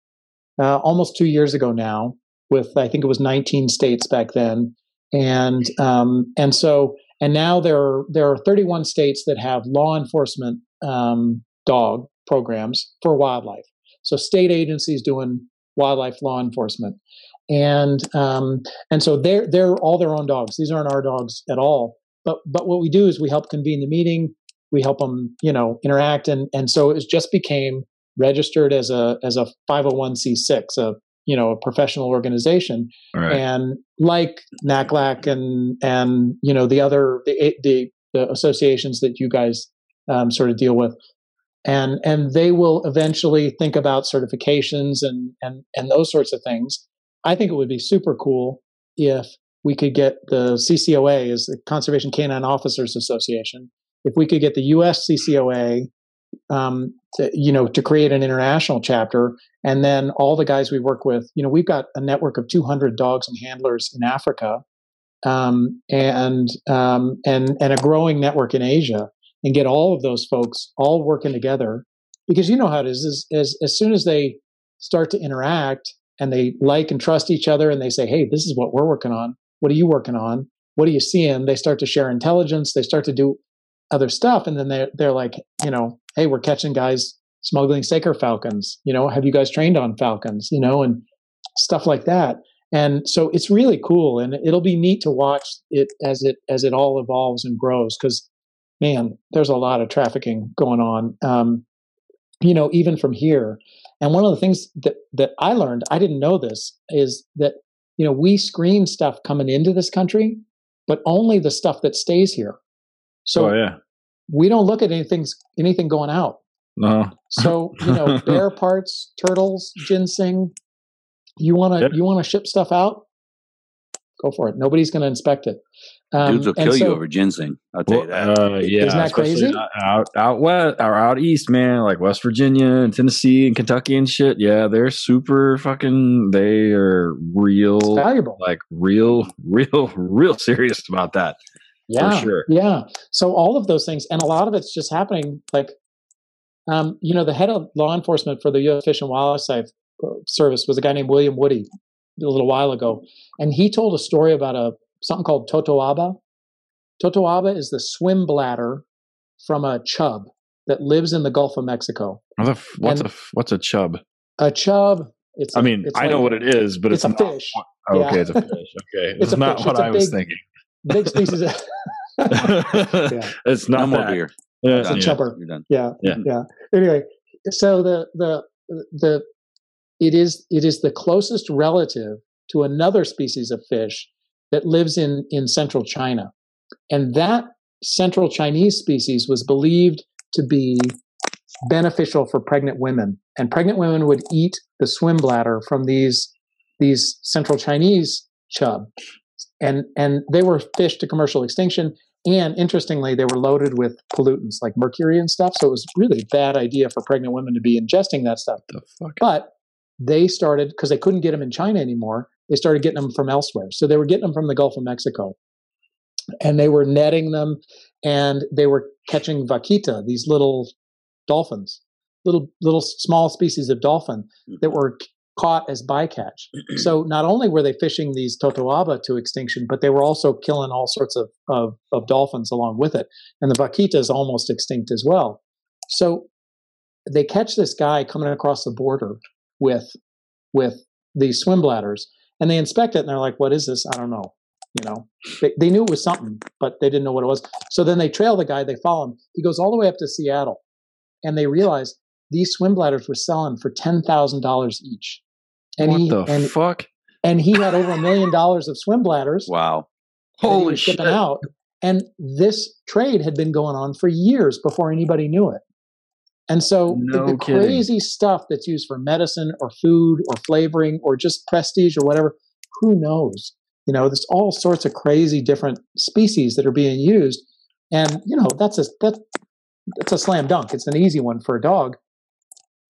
[SPEAKER 5] uh, almost two years ago now with I think it was 19 states back then, and um, and so and now there are there are 31 states that have law enforcement um, dog programs for wildlife. So state agencies doing wildlife law enforcement, and um, and so they're they're all their own dogs. These aren't our dogs at all. But but what we do is we help convene the meeting. We help them you know interact, and and so it just became registered as a as a 501c6 a you know a professional organization
[SPEAKER 4] right.
[SPEAKER 5] and like NACLAC and and you know the other the the, the associations that you guys um, sort of deal with, and and they will eventually think about certifications and and and those sorts of things. I think it would be super cool if we could get the CCOA, is the Conservation Canine Officers Association, if we could get the U.S. CCOA, um, to, you know, to create an international chapter and then all the guys we work with, you know, we've got a network of 200 dogs and handlers in Africa, um, and um, and and a growing network in Asia, and get all of those folks all working together, because you know how it is. Is as as soon as they start to interact and they like and trust each other, and they say, "Hey, this is what we're working on. What are you working on? What are you seeing?" They start to share intelligence. They start to do other stuff, and then they're they're like, you know, "Hey, we're catching guys." smuggling saker falcons you know have you guys trained on falcons? You know and stuff like that. And so it's really cool and it'll be neat to watch it as it as it all evolves and grows because man there's a lot of trafficking going on. Um, you know even from here. And one of the things that that i learned i didn't know this is that you know we screen stuff coming into this country but only the stuff that stays here so
[SPEAKER 4] oh yeah.
[SPEAKER 5] we don't look at anything anything going out
[SPEAKER 4] No.
[SPEAKER 5] so you know, *laughs* bear parts, turtles, ginseng. You want to
[SPEAKER 4] Yep.
[SPEAKER 5] you want to ship stuff out? Go for it. Nobody's going to inspect it. Um,
[SPEAKER 2] Dudes will
[SPEAKER 5] and
[SPEAKER 2] kill you over ginseng. I'll tell you that.
[SPEAKER 4] Uh, yeah,
[SPEAKER 5] Isn't that crazy?
[SPEAKER 4] Out, out out west or out east, man, like West Virginia and Tennessee and Kentucky and shit. Yeah, they're super fucking. They are
[SPEAKER 5] It's
[SPEAKER 4] real,
[SPEAKER 5] valuable.
[SPEAKER 4] like real, *laughs* real, real serious about that.
[SPEAKER 5] Yeah,
[SPEAKER 4] sure.
[SPEAKER 5] Yeah. So all of those things, and a lot of it's just happening. Like, um, you know, the head of law enforcement for the U.S. Fish and Wildlife uh, Service was a guy named William Woody a little while ago, and he told a story about a something called totoaba. Totoaba is the swim bladder from a chub that lives in the Gulf of Mexico.
[SPEAKER 4] What the f- what's
[SPEAKER 5] And-
[SPEAKER 4] a f- what's a chub?
[SPEAKER 5] A chub. It's.
[SPEAKER 4] I mean,
[SPEAKER 5] it's
[SPEAKER 4] I know what it is, but
[SPEAKER 5] It's,
[SPEAKER 4] it's,
[SPEAKER 5] a
[SPEAKER 4] not.
[SPEAKER 5] fish.
[SPEAKER 4] Oh,
[SPEAKER 5] Yeah.
[SPEAKER 4] okay, it's a fish. Okay, *laughs*
[SPEAKER 5] It's
[SPEAKER 4] it's, not
[SPEAKER 5] fish.
[SPEAKER 4] what
[SPEAKER 5] It's
[SPEAKER 4] I was
[SPEAKER 5] big-
[SPEAKER 4] thinking.
[SPEAKER 5] Big species. Of, *laughs*
[SPEAKER 4] It's not
[SPEAKER 2] no more beer.
[SPEAKER 4] Yeah,
[SPEAKER 5] It's a
[SPEAKER 2] Done.
[SPEAKER 4] yeah.
[SPEAKER 5] chubber.
[SPEAKER 2] You're done.
[SPEAKER 5] yeah
[SPEAKER 4] Yeah.
[SPEAKER 5] yeah anyway so the the the it is it is the closest relative to another species of fish that lives in in central china and that central chinese species was believed to be beneficial for pregnant women and pregnant women would eat the swim bladder from these these central chinese chub and and they were fished to commercial extinction and interestingly, they were loaded with pollutants like mercury and stuff. So it was really a bad idea for pregnant women to be ingesting that stuff.
[SPEAKER 4] The fuck?
[SPEAKER 5] But they started, because they couldn't get them in China anymore, they started getting them from elsewhere. So they were getting them from the Gulf of Mexico. And they were netting them and they were catching vaquita, these little dolphins. little little small species of dolphin that
[SPEAKER 2] Mm-hmm.
[SPEAKER 5] were caught as bycatch. so not only were they fishing these totoaba to extinction, but they were also killing all sorts of, of, of dolphins along with it. And the vaquita is almost extinct as well. So they catch this guy coming across the border with with these swim bladders, and they inspect it, and they're like, "What is this? I don't know." You know, they, they knew it was something, but they didn't know what it was. So then they trail the guy. They follow him. He goes all the way up to Seattle, and they realize these swim bladders were selling for ten thousand dollars each. And
[SPEAKER 4] what
[SPEAKER 5] he
[SPEAKER 4] the
[SPEAKER 5] and,
[SPEAKER 4] fuck?
[SPEAKER 5] and he had over a million dollars of swim bladders
[SPEAKER 2] Wow.
[SPEAKER 4] Holy shit.
[SPEAKER 5] out. And this trade had been going on for years before anybody knew it. And so the-
[SPEAKER 4] No
[SPEAKER 5] the,
[SPEAKER 4] kidding.
[SPEAKER 5] crazy stuff that's used for medicine or food or flavoring or just prestige or whatever, who knows? You know, there's all sorts of crazy different species that are being used. And, you know, that's a that, that's a slam dunk. It's an easy one for a dog,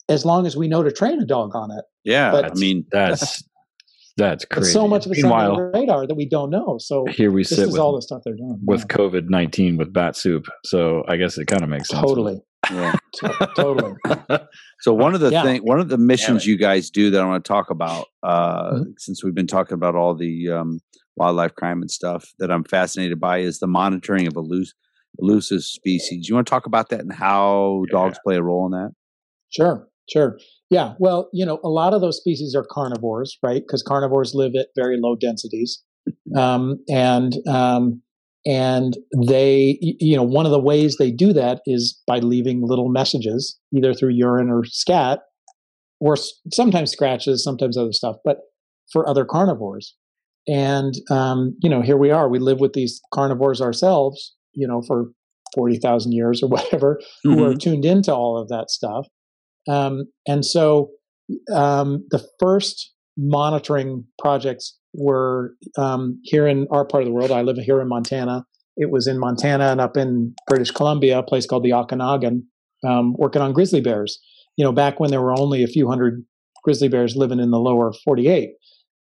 [SPEAKER 5] as long as we know to train a dog on it.
[SPEAKER 2] Yeah.
[SPEAKER 5] But-
[SPEAKER 2] I mean, *laughs*
[SPEAKER 4] That's that's crazy.
[SPEAKER 5] It's so much of it's on the radar that we don't know. So
[SPEAKER 4] here we
[SPEAKER 5] this
[SPEAKER 4] sit
[SPEAKER 5] is
[SPEAKER 4] with,
[SPEAKER 5] all the stuff they're doing.
[SPEAKER 4] with COVID nineteen with bat soup. So I guess it kind of makes
[SPEAKER 5] Yeah.
[SPEAKER 4] sense.
[SPEAKER 5] totally,
[SPEAKER 2] yeah. *laughs*
[SPEAKER 5] totally. *laughs*
[SPEAKER 2] So one of the
[SPEAKER 5] Yeah.
[SPEAKER 2] thing, one of the missions you guys do that I want to talk about, uh,
[SPEAKER 5] Mhm.
[SPEAKER 2] since we've been talking about all the um, wildlife crime and stuff, that I'm fascinated by is the monitoring of elus- elusive species. You want to talk about that and how dogs play a role in that?
[SPEAKER 5] Sure, sure. Yeah, well, you know, a lot of those species are carnivores, right? Because carnivores live at very low densities, um, and um, and they, you know, one of the ways they do that is by leaving little messages, either through urine or scat, or sometimes scratches, sometimes other stuff, but for other carnivores. And um, you know, here we are. We live with these carnivores ourselves, you know, for forty thousand years or *laughs* whatever, who are tuned into all of that stuff. Um, and so um, the first monitoring projects were um, here in our part of the world. I live here in Montana. It was in Montana and up in British Columbia, a place called the Okanagan, um, working on grizzly bears. You know, back when there were only a few hundred grizzly bears living in the lower 48.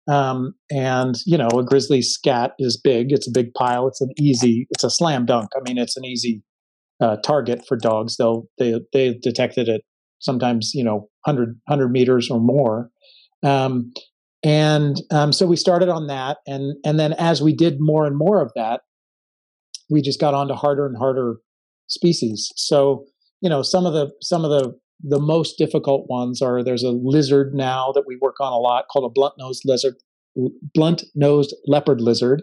[SPEAKER 5] Um, and you know, a grizzly scat is big. It's a big pile. It's an easy. It's a slam dunk. I mean, it's an easy uh, target for dogs. They'll they they detected it sometimes you know 100 100 meters or more. Um, and um, so we started on that, and and then as we did more and more of that, we just got on to harder and harder species. So you know some of the some of the the most difficult ones are there's a lizard now that we work on a lot called a blunt nosed lizard, blunt nosed leopard lizard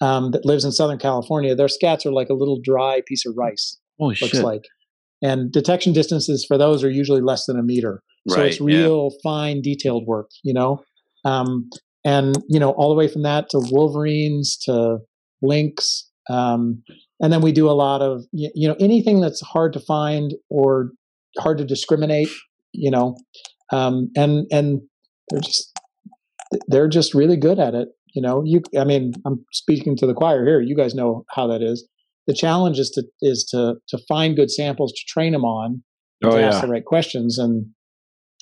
[SPEAKER 5] um, that lives in Southern California. Their scats are like a little dry piece of rice
[SPEAKER 4] Holy
[SPEAKER 5] looks
[SPEAKER 4] shit!
[SPEAKER 5] like. And detection distances for those are usually less than a meter. So it's
[SPEAKER 2] Right, yeah.
[SPEAKER 5] real fine, detailed work, you know? Um, and, you know, all the way from that to wolverines to lynx. Um, and then we do a lot of, you know, anything that's hard to find or hard to discriminate, you know, um, and, and they're just, they're just really good at it. You know, you, I mean, I'm speaking to the choir here. You guys know how that is the challenge is to is to to find good samples to train them on
[SPEAKER 4] Oh
[SPEAKER 5] to
[SPEAKER 4] yeah.
[SPEAKER 5] ask the right questions and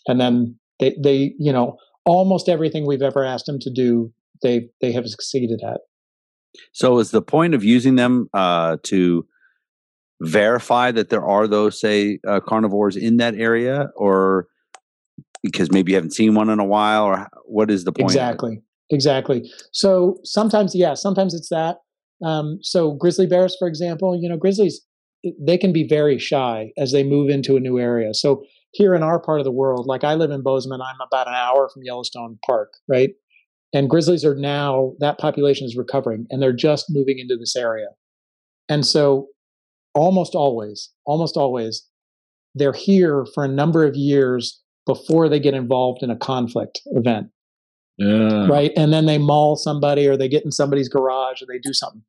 [SPEAKER 5] and then they they you know almost everything we've ever asked them to do they they have succeeded at
[SPEAKER 2] So is the point of using them uh, to verify that there are those, say, uh, carnivores in that area, or because maybe you haven't seen one in a while, or what is the point?
[SPEAKER 5] exactly exactly so sometimes yeah sometimes it's that um, so grizzly bears for example you know grizzlies they can be very shy as they move into a new area so here in our part of the world like i live in bozeman i'm about an hour from yellowstone park right and grizzlies are now that population is recovering and they're just moving into this area and so almost always almost always they're here for a number of years before they get involved in a conflict event
[SPEAKER 4] Yeah.
[SPEAKER 5] right? And then they maul somebody or they get in somebody's garage or they do something.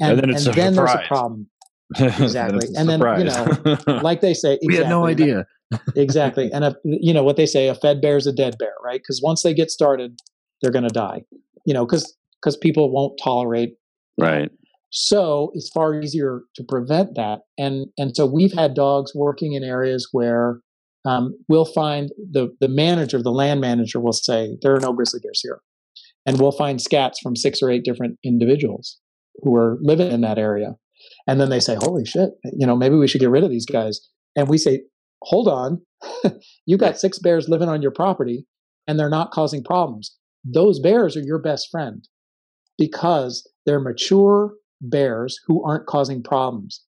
[SPEAKER 5] And,
[SPEAKER 4] And then it's a
[SPEAKER 5] there's a problem. *laughs* Exactly.
[SPEAKER 4] it's
[SPEAKER 5] And then, you
[SPEAKER 4] know *laughs*
[SPEAKER 5] Like they say,
[SPEAKER 4] we had no
[SPEAKER 5] exactly.
[SPEAKER 4] idea.
[SPEAKER 5] exactly. And, a, you know, what they say, a fed bear is a dead bear, right? Because once they get started, they're going to die, you know, because because people won't tolerate
[SPEAKER 2] Right.
[SPEAKER 5] so it's far easier to prevent that. And and so we've had dogs working in areas where um, we'll find the the manager, the land manager, will say there are no grizzly bears here, and we'll find scats from six or eight different individuals who are living in that area, and then they say, "Holy shit! You know, maybe we should get rid of these guys." And we say, "Hold on, *laughs* you've got six bears living on your property and they're not causing problems. Those bears are your best friend because they're mature bears who aren't causing problems.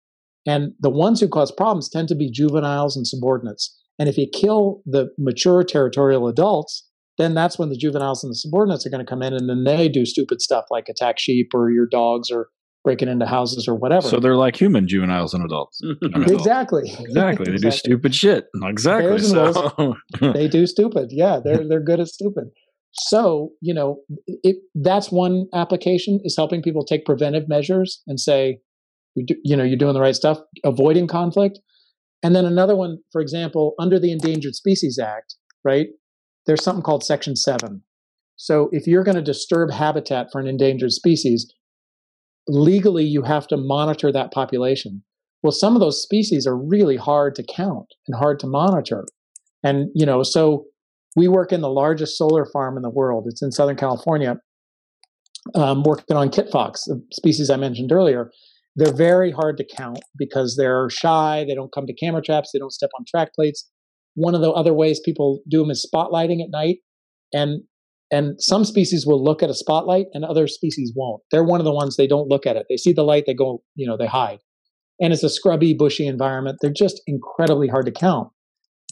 [SPEAKER 5] And the ones who cause problems tend to be juveniles and subordinates. And if you kill the mature territorial adults, then that's when the juveniles and the subordinates are going to come in and then they do stupid stuff like attack sheep or your dogs or breaking into houses or whatever.
[SPEAKER 4] So they're like human juveniles and adults. *laughs*
[SPEAKER 5] exactly.
[SPEAKER 4] Exactly. They do stupid shit. Exactly. So.
[SPEAKER 5] wolves, *laughs* they do stupid. Yeah, they're they're good at stupid. So you know, it that's one application is helping people take preventive measures and say, you, do, you know, you're doing the right stuff, avoiding conflict. And then another one, for example, under the Endangered Species Act, right? There's something called Section Seven. So if you're going to disturb habitat for an endangered species, legally you have to monitor that population. Well, some of those species are really hard to count and hard to monitor. And, you know, so we work in the largest solar farm in the world. It's in Southern California, um, working on kit fox, the species I mentioned earlier. They're very hard to count because they're shy. They don't come to camera traps. They don't step on track plates. One of the other ways people do them is spotlighting at night. And and some species will look at a spotlight and other species won't. They're one of the ones they don't look at it. They see the light, they go, you know, they hide. And it's a scrubby, bushy environment. They're just incredibly hard to count.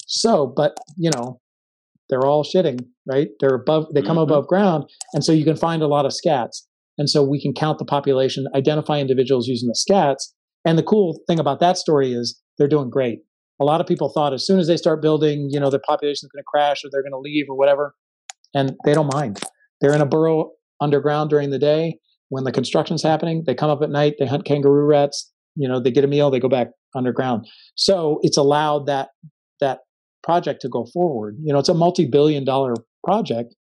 [SPEAKER 5] So, but you know, they're all shitting, right? They're above, they come
[SPEAKER 2] Mhm.
[SPEAKER 5] above ground. And so you can find a lot of scats. And so we can count the population, identify individuals using the scats. And the cool thing about that story is they're doing great. A lot of people thought as soon as they start building, you know, the population's going to crash or they're going to leave or whatever. And they don't mind. They're in a burrow underground during the day. When the construction's happening, they come up at night, they hunt kangaroo rats, you know, they get a meal, they go back underground. So it's allowed that that project to go forward. You know, it's a multi-billion dollar project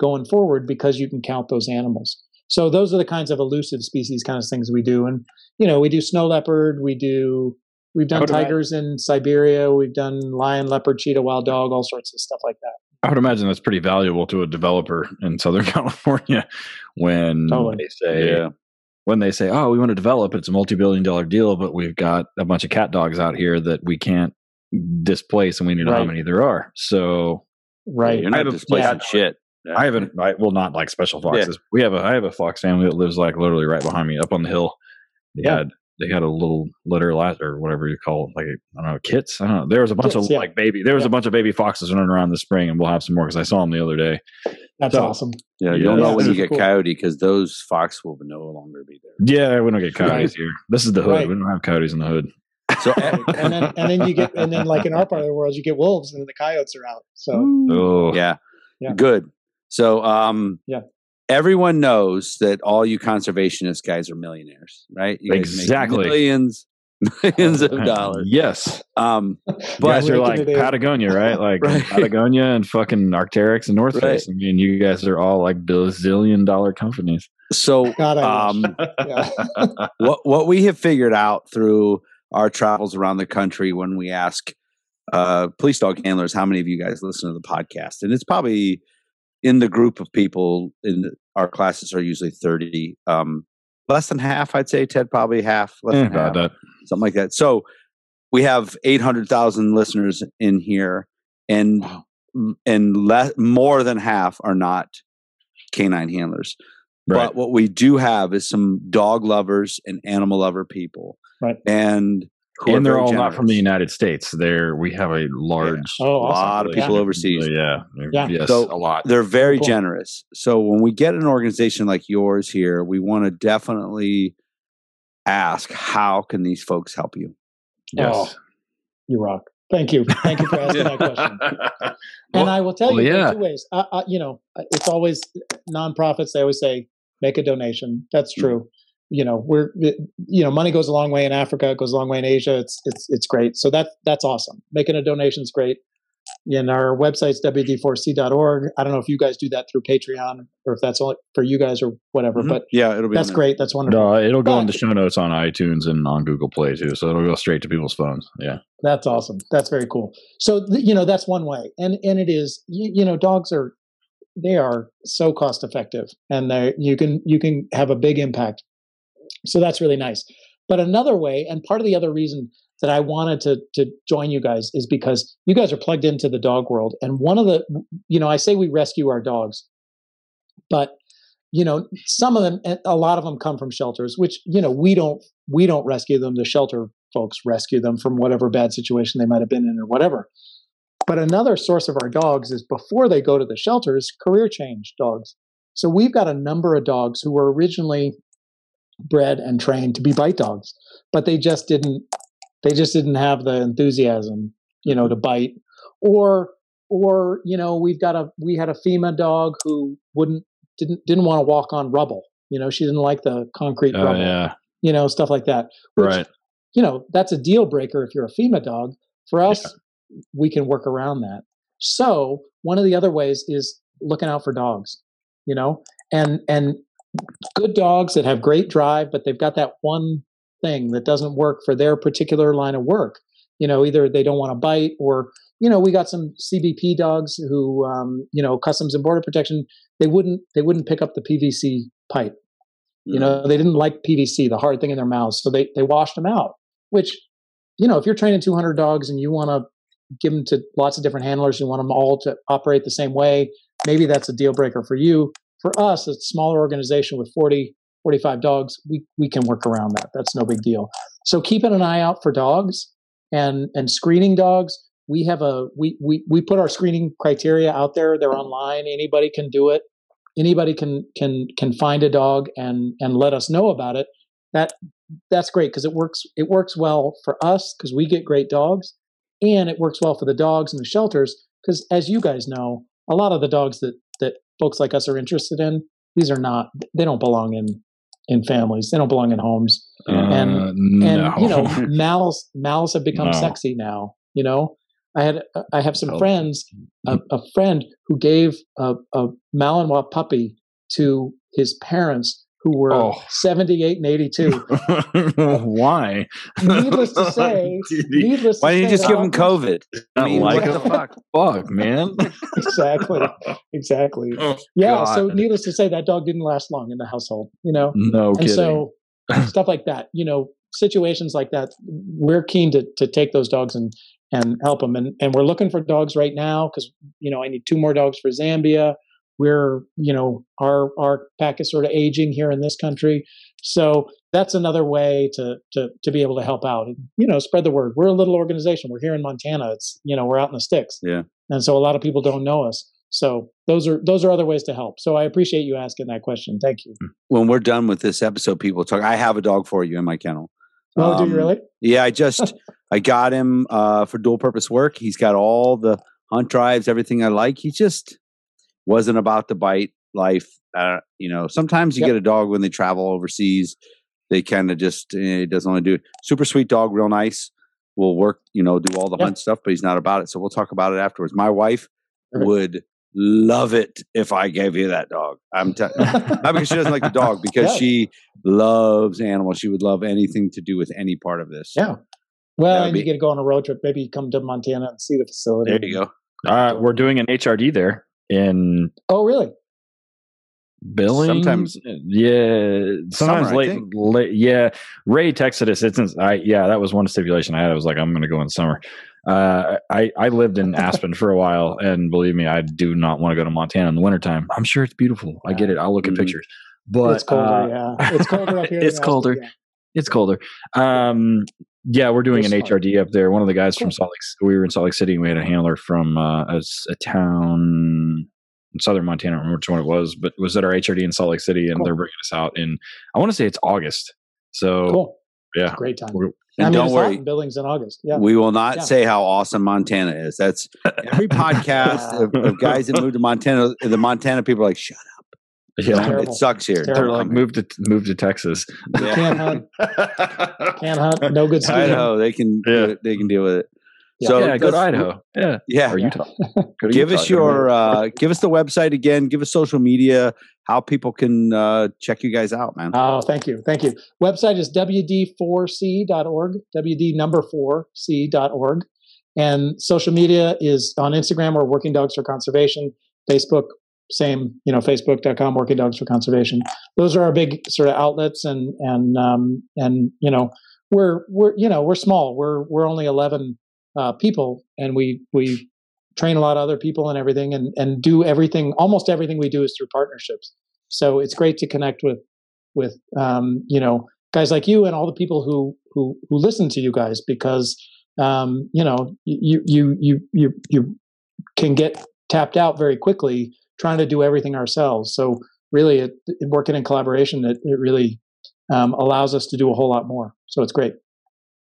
[SPEAKER 5] going forward because you can count those animals. So those are the kinds of elusive species kind of things we do. And you know, we do snow leopard, we do we've done
[SPEAKER 4] How do I-
[SPEAKER 5] tigers in Siberia, we've done lion, leopard, cheetah, wild dog, all sorts of stuff like that.
[SPEAKER 4] I would imagine that's pretty valuable to a developer in Southern *laughs* California when
[SPEAKER 5] Totally.
[SPEAKER 4] they say
[SPEAKER 2] Yeah.
[SPEAKER 4] when they say, "Oh, we want to develop. It's a multi-billion dollar deal, but we've got a bunch of cat dogs out here that we can't displace, and we need to know how many there are." So
[SPEAKER 5] Right.
[SPEAKER 2] You're
[SPEAKER 4] I
[SPEAKER 2] not
[SPEAKER 4] have a-
[SPEAKER 2] displacing
[SPEAKER 4] yeah.
[SPEAKER 2] shit.
[SPEAKER 4] I haven't. I well, not like special foxes. We have a. I have a fox family that lives like literally right behind me, up on the hill. They
[SPEAKER 5] Yeah.
[SPEAKER 4] had they had a little litter last or whatever you call it, like I don't know kits. I don't know. There was a bunch
[SPEAKER 5] Kits,
[SPEAKER 4] of
[SPEAKER 5] yeah.
[SPEAKER 4] like baby. There was
[SPEAKER 5] Yeah.
[SPEAKER 4] a bunch of baby foxes running around this spring, and we'll have some more because I saw them the other day.
[SPEAKER 5] That's
[SPEAKER 4] So-
[SPEAKER 5] awesome.
[SPEAKER 2] Yeah,
[SPEAKER 4] Yeah,
[SPEAKER 2] you'll know when you get
[SPEAKER 5] cool.
[SPEAKER 2] coyote because those fox will no longer be there.
[SPEAKER 4] Yeah, we don't get coyotes here. This is the hood.
[SPEAKER 5] Right.
[SPEAKER 4] We don't have coyotes in the hood.
[SPEAKER 2] So
[SPEAKER 5] and then and then you get and then like in our part of the world you get wolves and then the coyotes are out. So
[SPEAKER 4] Oh,
[SPEAKER 2] yeah.
[SPEAKER 5] Yeah.
[SPEAKER 2] good. So um,
[SPEAKER 5] Yeah.
[SPEAKER 2] Everyone knows that all you conservationist guys are millionaires, right? You guys make
[SPEAKER 4] Exactly.
[SPEAKER 2] millions, *laughs* millions of dollars.
[SPEAKER 4] Yes,
[SPEAKER 2] Um,
[SPEAKER 4] but
[SPEAKER 2] but
[SPEAKER 4] guys are like. Patagonia, right? *laughs* Like
[SPEAKER 2] Right.
[SPEAKER 4] Patagonia and fucking Arc'teryx and North
[SPEAKER 2] Right.
[SPEAKER 4] Face. I mean, you guys are all like bazillion dollar companies.
[SPEAKER 2] so *laughs*
[SPEAKER 5] God, I
[SPEAKER 2] um,
[SPEAKER 5] yeah.
[SPEAKER 2] what what we have figured out through our travels around the country when we ask uh, police dog handlers how many of you guys listen to the podcast, and it's probably in the group of people in the, our classes are usually thirty, um, less than half, I'd say. Ted probably half, less
[SPEAKER 4] Eh,
[SPEAKER 2] than half,
[SPEAKER 4] that.
[SPEAKER 2] something like that. So we have eight hundred thousand listeners in here, and and less more than half are not canine handlers.
[SPEAKER 4] Right.
[SPEAKER 2] But what we do have is some dog lovers and animal lover people.
[SPEAKER 5] Right.
[SPEAKER 2] And
[SPEAKER 4] and they're
[SPEAKER 2] very
[SPEAKER 4] all not from the. United States. They're we have a large
[SPEAKER 5] Oh, awesome.
[SPEAKER 2] lot of
[SPEAKER 5] Yeah.
[SPEAKER 2] people overseas.
[SPEAKER 4] So, yeah,
[SPEAKER 5] Yeah.
[SPEAKER 4] yes,
[SPEAKER 2] So
[SPEAKER 4] a lot.
[SPEAKER 2] They're very
[SPEAKER 5] Cool.
[SPEAKER 2] generous. So when we get an organization like yours here, we want to definitely ask how can these folks help you?
[SPEAKER 4] Yes.
[SPEAKER 5] Oh, you rock. Thank you. Thank you for asking that question. *laughs* And
[SPEAKER 4] Well-
[SPEAKER 5] I will tell
[SPEAKER 4] well,
[SPEAKER 5] you there
[SPEAKER 4] yeah.
[SPEAKER 5] are two ways. Uh, uh, you know, it's always nonprofits. They always say make a donation. That's
[SPEAKER 2] Mm-hmm.
[SPEAKER 5] true. You know, we're it- you know, money goes a long way in Africa. It goes a long way in Asia. It's it's it's great. So that that's awesome. Making a donation is great. And our website's wd4c.org. I don't know if you guys do that through Patreon or if that's only for you guys or whatever,
[SPEAKER 2] Mhm.
[SPEAKER 5] but
[SPEAKER 2] Yeah, it'll be.
[SPEAKER 5] that's great. That's wonderful.
[SPEAKER 4] No, it'll go in the show notes on iTunes and on Google Play too. So it'll go straight to people's phones. Yeah.
[SPEAKER 5] That's awesome. That's very cool. So th- you know that's one way, and and it is you, you know dogs are they are so cost effective, and they you can you can have a big impact. So that's really nice. But another way, and part of the other reason that I wanted to to join you guys is because you guys are plugged into the dog world, and one of the you know I say we rescue our dogs, but you know some of them eh, a lot of them come from shelters, which you know we don't we don't rescue them. The shelter folks rescue them from whatever bad situation they might have been in or whatever. But another source of our dogs is before they go to the shelters, career change dogs. So we've got a number of dogs who were originally bred and trained to be bite dogs, but they just didn't they just didn't have the enthusiasm, you know, to mm-hmm. bite. Or or, you know, we've got a we had a FEMA dog who wouldn't didn't didn't want to walk on rubble. You know, she didn't like the concrete
[SPEAKER 4] Oh
[SPEAKER 5] rubble.
[SPEAKER 4] yeah,
[SPEAKER 5] You know, stuff like that. Which,
[SPEAKER 4] right.
[SPEAKER 5] you know, that's a deal breaker if you're a FEMA dog. For us, we can work around that. So one of the other ways is looking out for dogs, you know, and and good dogs that have great drive, but they've got that one thing that doesn't work for their particular line of work. You know, either they don't want to bite, or you know, we got some CBP dogs who, um, you know, Customs and Border Protection, they wouldn't they wouldn't pick up the PVC pipe. You know, they didn't like PVC, the hard thing in their mouths, so they they washed them out. Which, you know, if you're training 200 dogs and you want to give them to lots of different handlers, you want them all to operate the same way, maybe that's a deal breaker for you. For us, a smaller organization with 40, 45 dogs, we we can work around that. That's no big deal. So keeping an eye out for dogs and and screening dogs. We have a we we we put our screening criteria out there. They're online. Anybody can do it anybody can can can find a dog and and let us know about it that that's great because it works it works well for us because we get great dogs and it works well for the dogs and the shelters because as you guys know a lot of the dogs that that folks like us are interested in these are not they don't belong in in families they don't belong in homes and
[SPEAKER 4] Uh,
[SPEAKER 5] and
[SPEAKER 4] no.
[SPEAKER 5] you know *laughs* mals mals have become
[SPEAKER 4] No.
[SPEAKER 5] sexy now you know i had i have some
[SPEAKER 4] Oh.
[SPEAKER 5] friends a, a friend who gave a, a malinois puppy to his parents who were
[SPEAKER 4] Oh.
[SPEAKER 5] 78 and 82 *laughs*
[SPEAKER 4] Why?
[SPEAKER 5] needless to say *laughs* needless
[SPEAKER 2] Why didn't you just give him COVID? I mean,
[SPEAKER 4] like
[SPEAKER 2] what the fuck? *laughs*
[SPEAKER 4] Fuck, man.
[SPEAKER 5] exactly exactly
[SPEAKER 4] Oh,
[SPEAKER 5] yeah so needless to say that dog didn't last long in the household you know
[SPEAKER 4] No
[SPEAKER 5] and
[SPEAKER 4] kidding.
[SPEAKER 5] so stuff like that you know situations like that we're keen to to take those dogs and and help them and and we're looking for dogs right now because you know i need two more dogs for zambia we're you know our our pack is sort of aging here in this country so that's another way to to to be able to help out and you know spread the word we're a little organization we're here in montana it's you know we're out in the sticks
[SPEAKER 2] Yeah.
[SPEAKER 5] and so a lot of people don't know us so those are those are other ways to help so i appreciate you asking that question thank you
[SPEAKER 2] When we're done with this episode, people talk. I have a dog for you in my kennel.
[SPEAKER 5] oh do
[SPEAKER 2] Um,
[SPEAKER 5] you really
[SPEAKER 2] Yeah, I just *laughs* I got him uh, for dual purpose work. He's got all the hunt drives, everything I like. He just wasn't about the bite life. Uh, you know, sometimes you
[SPEAKER 5] Yep.
[SPEAKER 2] get a dog when they travel overseas. They kind of just eh, it doesn't want to do it. Super sweet dog, real nice. Will work, you know, do all the
[SPEAKER 5] Yeah.
[SPEAKER 2] hunt stuff, but he's not about it. So we'll talk about it afterwards. My wife
[SPEAKER 5] Perfect.
[SPEAKER 2] would love it if I gave you that dog. I'm t- *laughs* not because she doesn't like the dog, *laughs* because
[SPEAKER 5] Yeah.
[SPEAKER 2] she loves animals. She would love anything to do with any part of this.
[SPEAKER 5] Yeah. Well, and you
[SPEAKER 2] be-
[SPEAKER 5] get to go on a road trip. Maybe you come to Montana and see the facility.
[SPEAKER 2] There you go.
[SPEAKER 4] Uh, we're doing an HRD there in
[SPEAKER 5] Oh, really?
[SPEAKER 4] Billings.
[SPEAKER 2] Sometimes-
[SPEAKER 4] yeah. Sometimes
[SPEAKER 2] Summer,
[SPEAKER 4] late, late. Yeah. Ray texted us. It's. I yeah. That was one stipulation I had. I was like, I'm going to go in summer. Uh, I I lived in Aspen for a while, and believe me, I do not want to go to Montana in the wintertime. I'm sure it's beautiful. I get it. I'll look at
[SPEAKER 2] Mhm.
[SPEAKER 4] pictures, but
[SPEAKER 5] it's colder.
[SPEAKER 4] uh,
[SPEAKER 5] yeah, it's colder up *laughs* here. than
[SPEAKER 4] it's
[SPEAKER 5] Aspen,
[SPEAKER 4] colder.
[SPEAKER 5] yeah.
[SPEAKER 4] It's colder. Um, yeah, we're doing an
[SPEAKER 5] fun.
[SPEAKER 4] HRD up there. One of the guys
[SPEAKER 5] Cool.
[SPEAKER 4] from Salt Lake, we were in Salt Lake City, and we had a handler from uh, a, s- a town in southern Montana. I don't remember which one it was, but it was at our HRD in Salt Lake City, and
[SPEAKER 5] Cool.
[SPEAKER 4] they're bringing us out in. I want to say it's August. So
[SPEAKER 5] Cool.
[SPEAKER 4] yeah,
[SPEAKER 5] Great time.
[SPEAKER 4] we're-
[SPEAKER 2] And
[SPEAKER 5] I mean,
[SPEAKER 2] don't
[SPEAKER 5] it's hot
[SPEAKER 2] worry,
[SPEAKER 5] in Billings in August. Yeah.
[SPEAKER 2] we will not
[SPEAKER 5] Yeah.
[SPEAKER 2] say how awesome Montana is. That's every *laughs* podcast of, of guys that moved to Montana. The Montana people are like, shut up. *laughs*
[SPEAKER 4] yeah.
[SPEAKER 5] terrible.
[SPEAKER 2] It sucks here.
[SPEAKER 4] They're
[SPEAKER 5] terrible.
[SPEAKER 4] Like move to move to Texas.
[SPEAKER 2] here."
[SPEAKER 5] Can't hunt. *laughs* Can't hunt. No good skiing.
[SPEAKER 2] Idaho, they can
[SPEAKER 4] Yeah.
[SPEAKER 2] they can deal with it.
[SPEAKER 5] Yeah.
[SPEAKER 2] So
[SPEAKER 4] yeah, go to Idaho. Yeah,
[SPEAKER 2] Yeah,
[SPEAKER 4] or Utah. *laughs* Go
[SPEAKER 2] give
[SPEAKER 4] Utah.
[SPEAKER 2] us your uh, give us the website again. Give us social media. How people can uh, check you guys out, man.
[SPEAKER 5] Oh, thank you. Thank you. Website is wd4c.org, wd number 4c.org. And social media is on Instagram or Working Dogs for Conservation, Facebook, same, you know, facebook.com, Working Dogs for Conservation. Those are our big sort of outlets and, and, um, and, you know, we're we're you know we're small. We're we're only eleven uh, people, and we we train a lot of other people and everything, and and do everything. Almost everything we do is through partnerships. So it's great to connect with with um, you know guys like you and all the people who who who listen to you guys because um, you know you you you you you can get tapped out very quickly trying to do everything ourselves. So really, it, it working in collaboration, it, it really um, allows us to do a whole lot more. So it's great.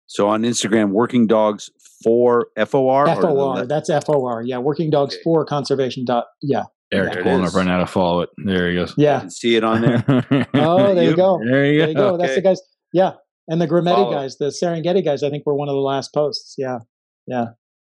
[SPEAKER 2] So on Instagram, Working Dogs for F O R.
[SPEAKER 5] F O R. That's F O R. Yeah, Working Dogs
[SPEAKER 2] Okay.
[SPEAKER 5] for Conservation. Dot. Yeah.
[SPEAKER 4] Eric's
[SPEAKER 2] There it
[SPEAKER 4] pulling
[SPEAKER 2] is.
[SPEAKER 4] up right now to follow it. There he goes.
[SPEAKER 5] Yeah.
[SPEAKER 2] see it on there. *laughs*
[SPEAKER 5] Oh, there you
[SPEAKER 2] You-
[SPEAKER 5] go.
[SPEAKER 4] There you
[SPEAKER 5] There
[SPEAKER 4] go.
[SPEAKER 5] you go. That's the guys. Yeah. And the Grumeti
[SPEAKER 2] Follow.
[SPEAKER 5] guys, the Serengeti guys, I think were one of the last posts. Yeah. Yeah.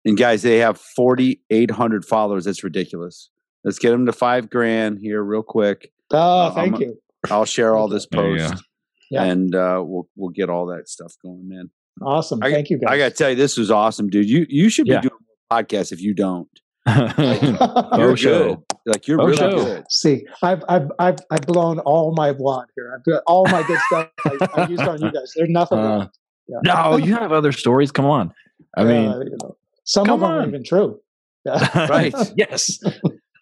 [SPEAKER 2] and guys, they have 4,800 followers. That's ridiculous. Let's get them to five grand here, real quick.
[SPEAKER 5] Oh,
[SPEAKER 2] Uh,
[SPEAKER 5] thank
[SPEAKER 2] I'm-
[SPEAKER 5] you.
[SPEAKER 2] I'll share all this
[SPEAKER 4] There you go.
[SPEAKER 2] post,
[SPEAKER 5] Yeah.
[SPEAKER 2] and uh, we'll we'll get all that stuff going, man.
[SPEAKER 5] Awesome.
[SPEAKER 2] I-
[SPEAKER 5] thank you guys.
[SPEAKER 2] I got to tell you, this was awesome, dude. You you should be
[SPEAKER 4] Yeah.
[SPEAKER 2] doing a podcast if you don't. *laughs* *laughs*
[SPEAKER 4] oh,
[SPEAKER 2] You're
[SPEAKER 4] show.
[SPEAKER 2] good. Like you're
[SPEAKER 4] Oh,
[SPEAKER 2] really
[SPEAKER 4] show.
[SPEAKER 2] good.
[SPEAKER 5] See, I've I've I've I've blown all my wad here. I've got all my good stuff I, I used on you guys. There's nothing.
[SPEAKER 4] Uh.
[SPEAKER 5] Yeah.
[SPEAKER 4] no, you have other stories. Come on. I mean,
[SPEAKER 5] Uh, you know, some of them are
[SPEAKER 4] on.
[SPEAKER 5] even true. Yeah. *laughs*
[SPEAKER 2] Right.
[SPEAKER 4] yes.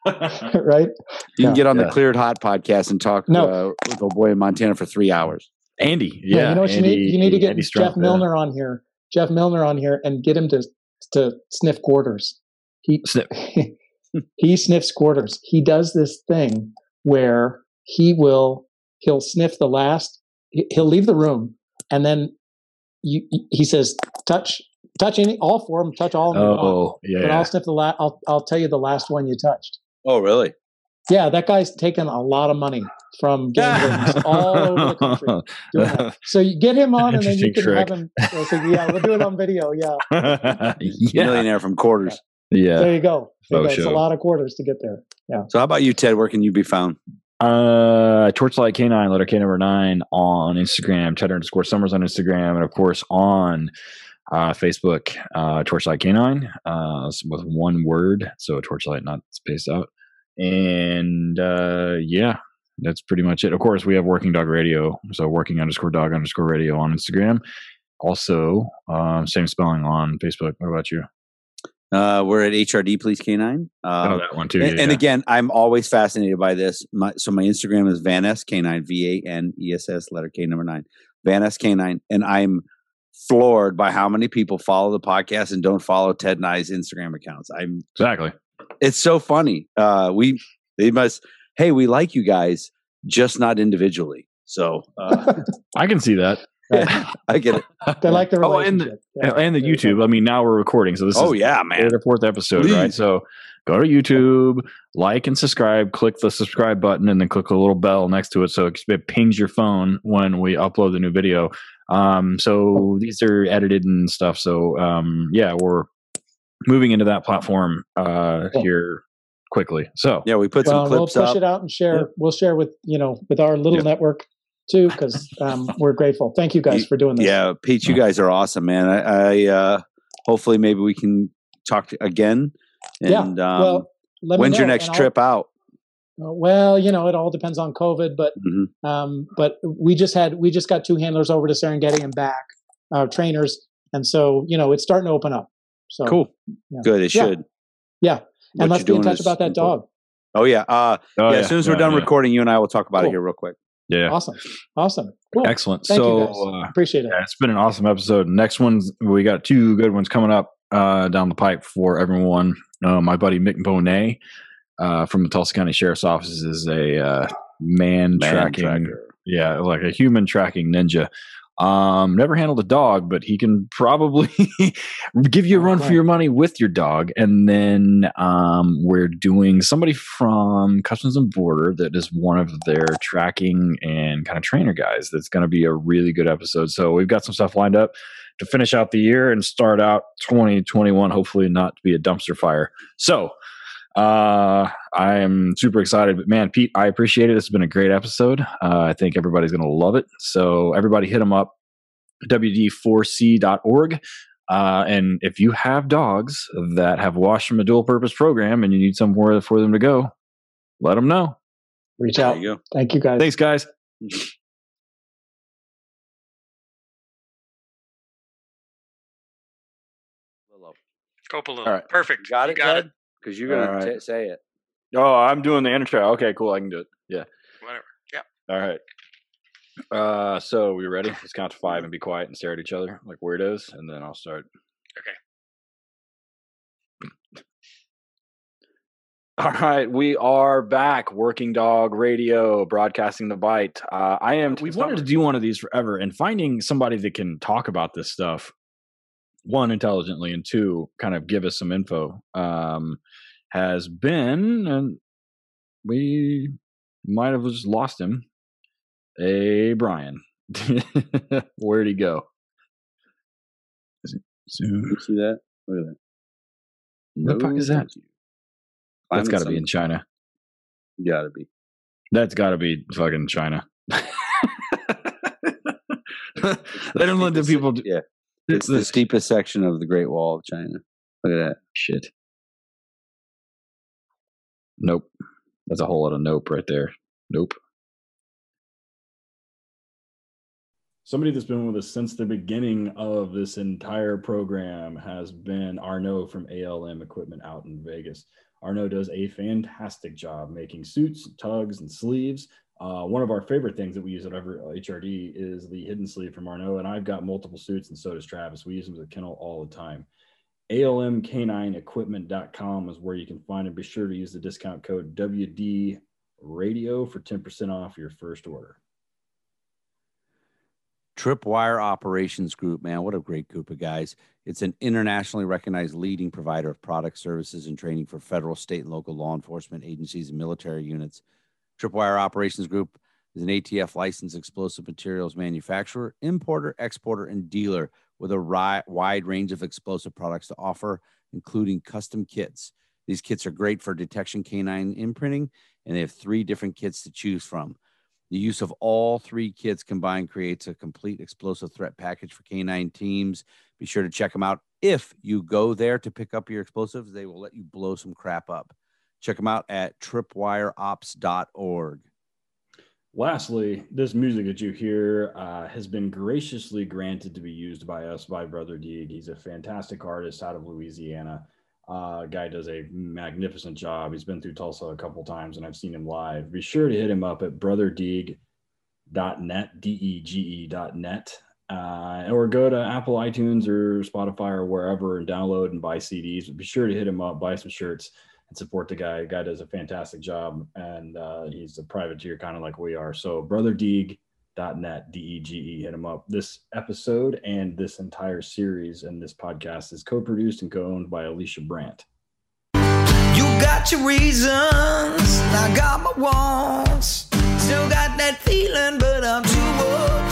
[SPEAKER 4] *laughs* *laughs*
[SPEAKER 5] right.
[SPEAKER 2] You
[SPEAKER 5] Yeah.
[SPEAKER 2] can get on
[SPEAKER 4] Yeah.
[SPEAKER 2] the Cleared Hot podcast and talk
[SPEAKER 5] No.
[SPEAKER 2] uh, with old boy in Montana for three hours.
[SPEAKER 4] Andy.
[SPEAKER 5] Yeah.
[SPEAKER 4] Yeah.
[SPEAKER 5] you know what
[SPEAKER 4] Andy,
[SPEAKER 5] you need? You need to get
[SPEAKER 4] Andy Stumpf,
[SPEAKER 5] Jeff Milner on here. Jeff Milner on here and get him to to sniff quarters. He
[SPEAKER 4] Snip. *laughs*
[SPEAKER 5] he sniffs quarters. He does this thing where he will he'll sniff the last. he- He'll leave the room and then you, he says, "Touch, touch any all four of them. Touch all of them."
[SPEAKER 4] Oh,
[SPEAKER 5] But
[SPEAKER 4] yeah.
[SPEAKER 5] I'll sniff the last. I'll I'll tell you the last one you touched.
[SPEAKER 2] Oh, really?
[SPEAKER 5] Yeah, that guy's taken a lot of money from game wardens all over the country. *laughs* doing. So you get him on, and then you
[SPEAKER 4] Interesting
[SPEAKER 5] can have him. so, yeah, we'll do it on video. Yeah, *laughs*
[SPEAKER 4] yeah.
[SPEAKER 2] Millionaire from quarters.
[SPEAKER 4] Yeah.
[SPEAKER 5] there you go. There
[SPEAKER 4] Oh,
[SPEAKER 5] go. It's a lot of quarters to get there. Yeah.
[SPEAKER 2] So how about you, Ted? Where can you be found?
[SPEAKER 4] Uh, Torchlight K9, letter K number nine on Instagram, Cheddar underscore Summers on Instagram, and of course on uh, Facebook, uh, Torchlight K9, uh, with one word, so Torchlight, not spaced out. And uh, yeah, that's pretty much it. Of course, we have Working Dog Radio, so working underscore dog underscore radio on Instagram. Also, um, same spelling on Facebook. What about you?
[SPEAKER 2] Uh, we're at HRD Police K9.
[SPEAKER 4] oh,
[SPEAKER 2] Uh,
[SPEAKER 4] that one too.
[SPEAKER 2] and,
[SPEAKER 4] yeah,
[SPEAKER 2] and
[SPEAKER 4] yeah.
[SPEAKER 2] again, I'm always fascinated by this. My, so my Instagram is Van S K9, V A N E S S, letter K number nine, Van S K9, and I'm floored by how many people follow the podcast and don't follow Ted and I's Instagram accounts. I'm
[SPEAKER 4] exactly.
[SPEAKER 2] it's so funny. Uh, we they must. Hey, we like you guys, just not individually. So uh, *laughs*
[SPEAKER 4] I can see that. *laughs*
[SPEAKER 2] I get it.
[SPEAKER 5] They like the
[SPEAKER 4] Oh, and the-
[SPEAKER 5] relationship. Yeah,
[SPEAKER 4] and the
[SPEAKER 5] there you go.
[SPEAKER 4] YouTube. I mean, now we're recording, so this
[SPEAKER 2] Oh
[SPEAKER 4] is
[SPEAKER 2] yeah,
[SPEAKER 4] third
[SPEAKER 2] man.
[SPEAKER 4] or fourth episode, right? So go to YouTube, like and subscribe, click the subscribe button, and then click the little bell next to it so it it pings your phone when we upload the new video. Um, so these are edited and stuff. So um, yeah, we're moving into that platform uh,
[SPEAKER 5] Cool.
[SPEAKER 4] here quickly. So
[SPEAKER 2] Yeah, we put
[SPEAKER 5] Well,
[SPEAKER 2] some
[SPEAKER 5] we'll push
[SPEAKER 2] up.
[SPEAKER 5] it out and share. We'll share with you know with our little
[SPEAKER 4] Yeah.
[SPEAKER 5] network too because um, we're grateful. Thank you guys for doing this.
[SPEAKER 2] Yeah, Pete, you guys are awesome, man. I, I uh, hopefully maybe we can talk to, again.
[SPEAKER 5] Yeah,
[SPEAKER 2] And um,
[SPEAKER 5] well, let me
[SPEAKER 2] when's your next
[SPEAKER 5] and I'll-
[SPEAKER 2] trip out?
[SPEAKER 5] Uh, Well, you know, it all depends on COVID, but
[SPEAKER 2] Mhm.
[SPEAKER 5] um, but we just had we just got two handlers over to Serengeti and back, uh, trainers, and so you know it's starting to open up. So
[SPEAKER 2] Cool.
[SPEAKER 5] yeah.
[SPEAKER 2] Good. It
[SPEAKER 5] Yeah.
[SPEAKER 2] should.
[SPEAKER 5] Yeah,
[SPEAKER 2] What
[SPEAKER 5] and let's
[SPEAKER 2] you're
[SPEAKER 5] be in touch about that
[SPEAKER 2] important.
[SPEAKER 5] dog.
[SPEAKER 2] Oh yeah. Uh,
[SPEAKER 4] oh,
[SPEAKER 2] yeah, As soon as we're
[SPEAKER 4] yeah,
[SPEAKER 2] done
[SPEAKER 4] yeah.
[SPEAKER 2] recording, you and I will talk about it here real quick.
[SPEAKER 4] yeah,
[SPEAKER 5] Awesome, awesome, cool.
[SPEAKER 4] excellent.
[SPEAKER 5] Thank
[SPEAKER 4] so
[SPEAKER 5] you guys.
[SPEAKER 4] uh,
[SPEAKER 5] Appreciate it.
[SPEAKER 4] Yeah, it's been an awesome episode. Next one, we got two good ones coming up uh, down the pipe for everyone. Uh, my buddy Mick Bonet uh, from the Tulsa County Sheriff's Office is a uh, man,
[SPEAKER 2] Man
[SPEAKER 4] tracking,
[SPEAKER 2] tracker.
[SPEAKER 4] yeah, like a human tracking ninja. Um, never handled a dog, but he can probably *laughs* give you a run for your money with your dog. And then um, we're doing somebody from Customs and Border that is one of their tracking and kind of trainer guys. That's going to be a really good episode. So we've got some stuff lined up to finish out the year and start out 2021. Hopefully, not to be a dumpster fire. So uh, I am super excited, but man, Pete, I appreciate it. This has been a great episode. Uh, I think everybody's going to love it. So everybody hit them up, wd4c.org. Uh, and if you have dogs that have washed from a dual purpose program and you need somewhere for them to go, let them know.
[SPEAKER 5] Reach out.
[SPEAKER 2] You
[SPEAKER 5] Thank you guys.
[SPEAKER 4] Thanks guys.
[SPEAKER 2] Uh, go
[SPEAKER 7] Perfect. You got
[SPEAKER 2] it.
[SPEAKER 7] Got
[SPEAKER 2] it. Because you're gonna
[SPEAKER 8] All right.
[SPEAKER 2] t- say it.
[SPEAKER 8] Oh, I'm doing the intro. Okay, cool. I can do it. Yeah.
[SPEAKER 7] Whatever.
[SPEAKER 8] All right. Uh, so we ready? Let's count to five and be quiet and stare at each other like weirdos, and then I'll start.
[SPEAKER 7] Okay. *clears throat*
[SPEAKER 8] All right, we are back. Working Dog Radio, broadcasting the bite. Uh, I am. We've wanted to do one of these forever, and finding somebody that can talk about this stuff, one intelligently, and two, kind of give us some info, um, has been, and we might have just lost him. Hey, Brian, *laughs* where'd he go? Is it Zoom?
[SPEAKER 2] See that? Look at that.
[SPEAKER 8] What the fuck is that? that's got to be in. China.
[SPEAKER 2] Gotta be.
[SPEAKER 8] That's got to be fucking China. *laughs* *laughs* they don't let the people do
[SPEAKER 2] Yeah. It's the steepest section of the Great Wall of China. Look at that.
[SPEAKER 8] shit. Nope. That's a whole lot of nope right there. Nope.
[SPEAKER 4] Somebody that's been with us since the beginning of this entire program has been Arno from ALM Equipment out in Vegas. Arno does a fantastic job making suits, tugs, and sleeves. Uh, one of our favorite things that we use at every HRD is the hidden sleeve from Arno, and I've got multiple suits, and so does Travis. We use them as a kennel all the time. ALMK9equipment.com is where you can find it. Be sure to use the discount code WD Radio for 10% off your first order.
[SPEAKER 2] Tripwire Operations Group, man, what a great group of guys. It's an internationally recognized leading provider of product services, and training for federal, state, and local law enforcement agencies and military units. Tripwire Operations Group is an ATF licensed explosive materials manufacturer, importer, exporter, and dealer with a ri- wide range of explosive products to offer, including custom kits. These kits are great for detection canine imprinting, and they have three different kits to choose from. The use of all three kits combined creates a complete explosive threat package for canine teams. Be sure to check them out. If you go there to pick up your explosives, they will let you blow some crap up. Check them out at tripwireops.org.
[SPEAKER 4] Lastly, this music that you hear uh, has been graciously granted to be used by us by Brother Dege. He's a fantastic artist out of Louisiana. Uh, guy does a magnificent job. He's been through Tulsa a couple times, and I've seen him live. Be sure to hit him up at brotherdege.net, D-E-G-E dot net, uh, or go to Apple iTunes or Spotify or wherever and download and buy CDs. But be sure to hit him up, buy some shirts, and support the guy. The guy does a fantastic job, and uh, he's a privateer, kind of like we are. So, brotherdege.net, D E G E, hit him up. This episode and this entire series and this podcast is co produced and co owned by Alicia Brandt.
[SPEAKER 3] You got your reasons, I got my wants. Still got that feeling, but I'm too old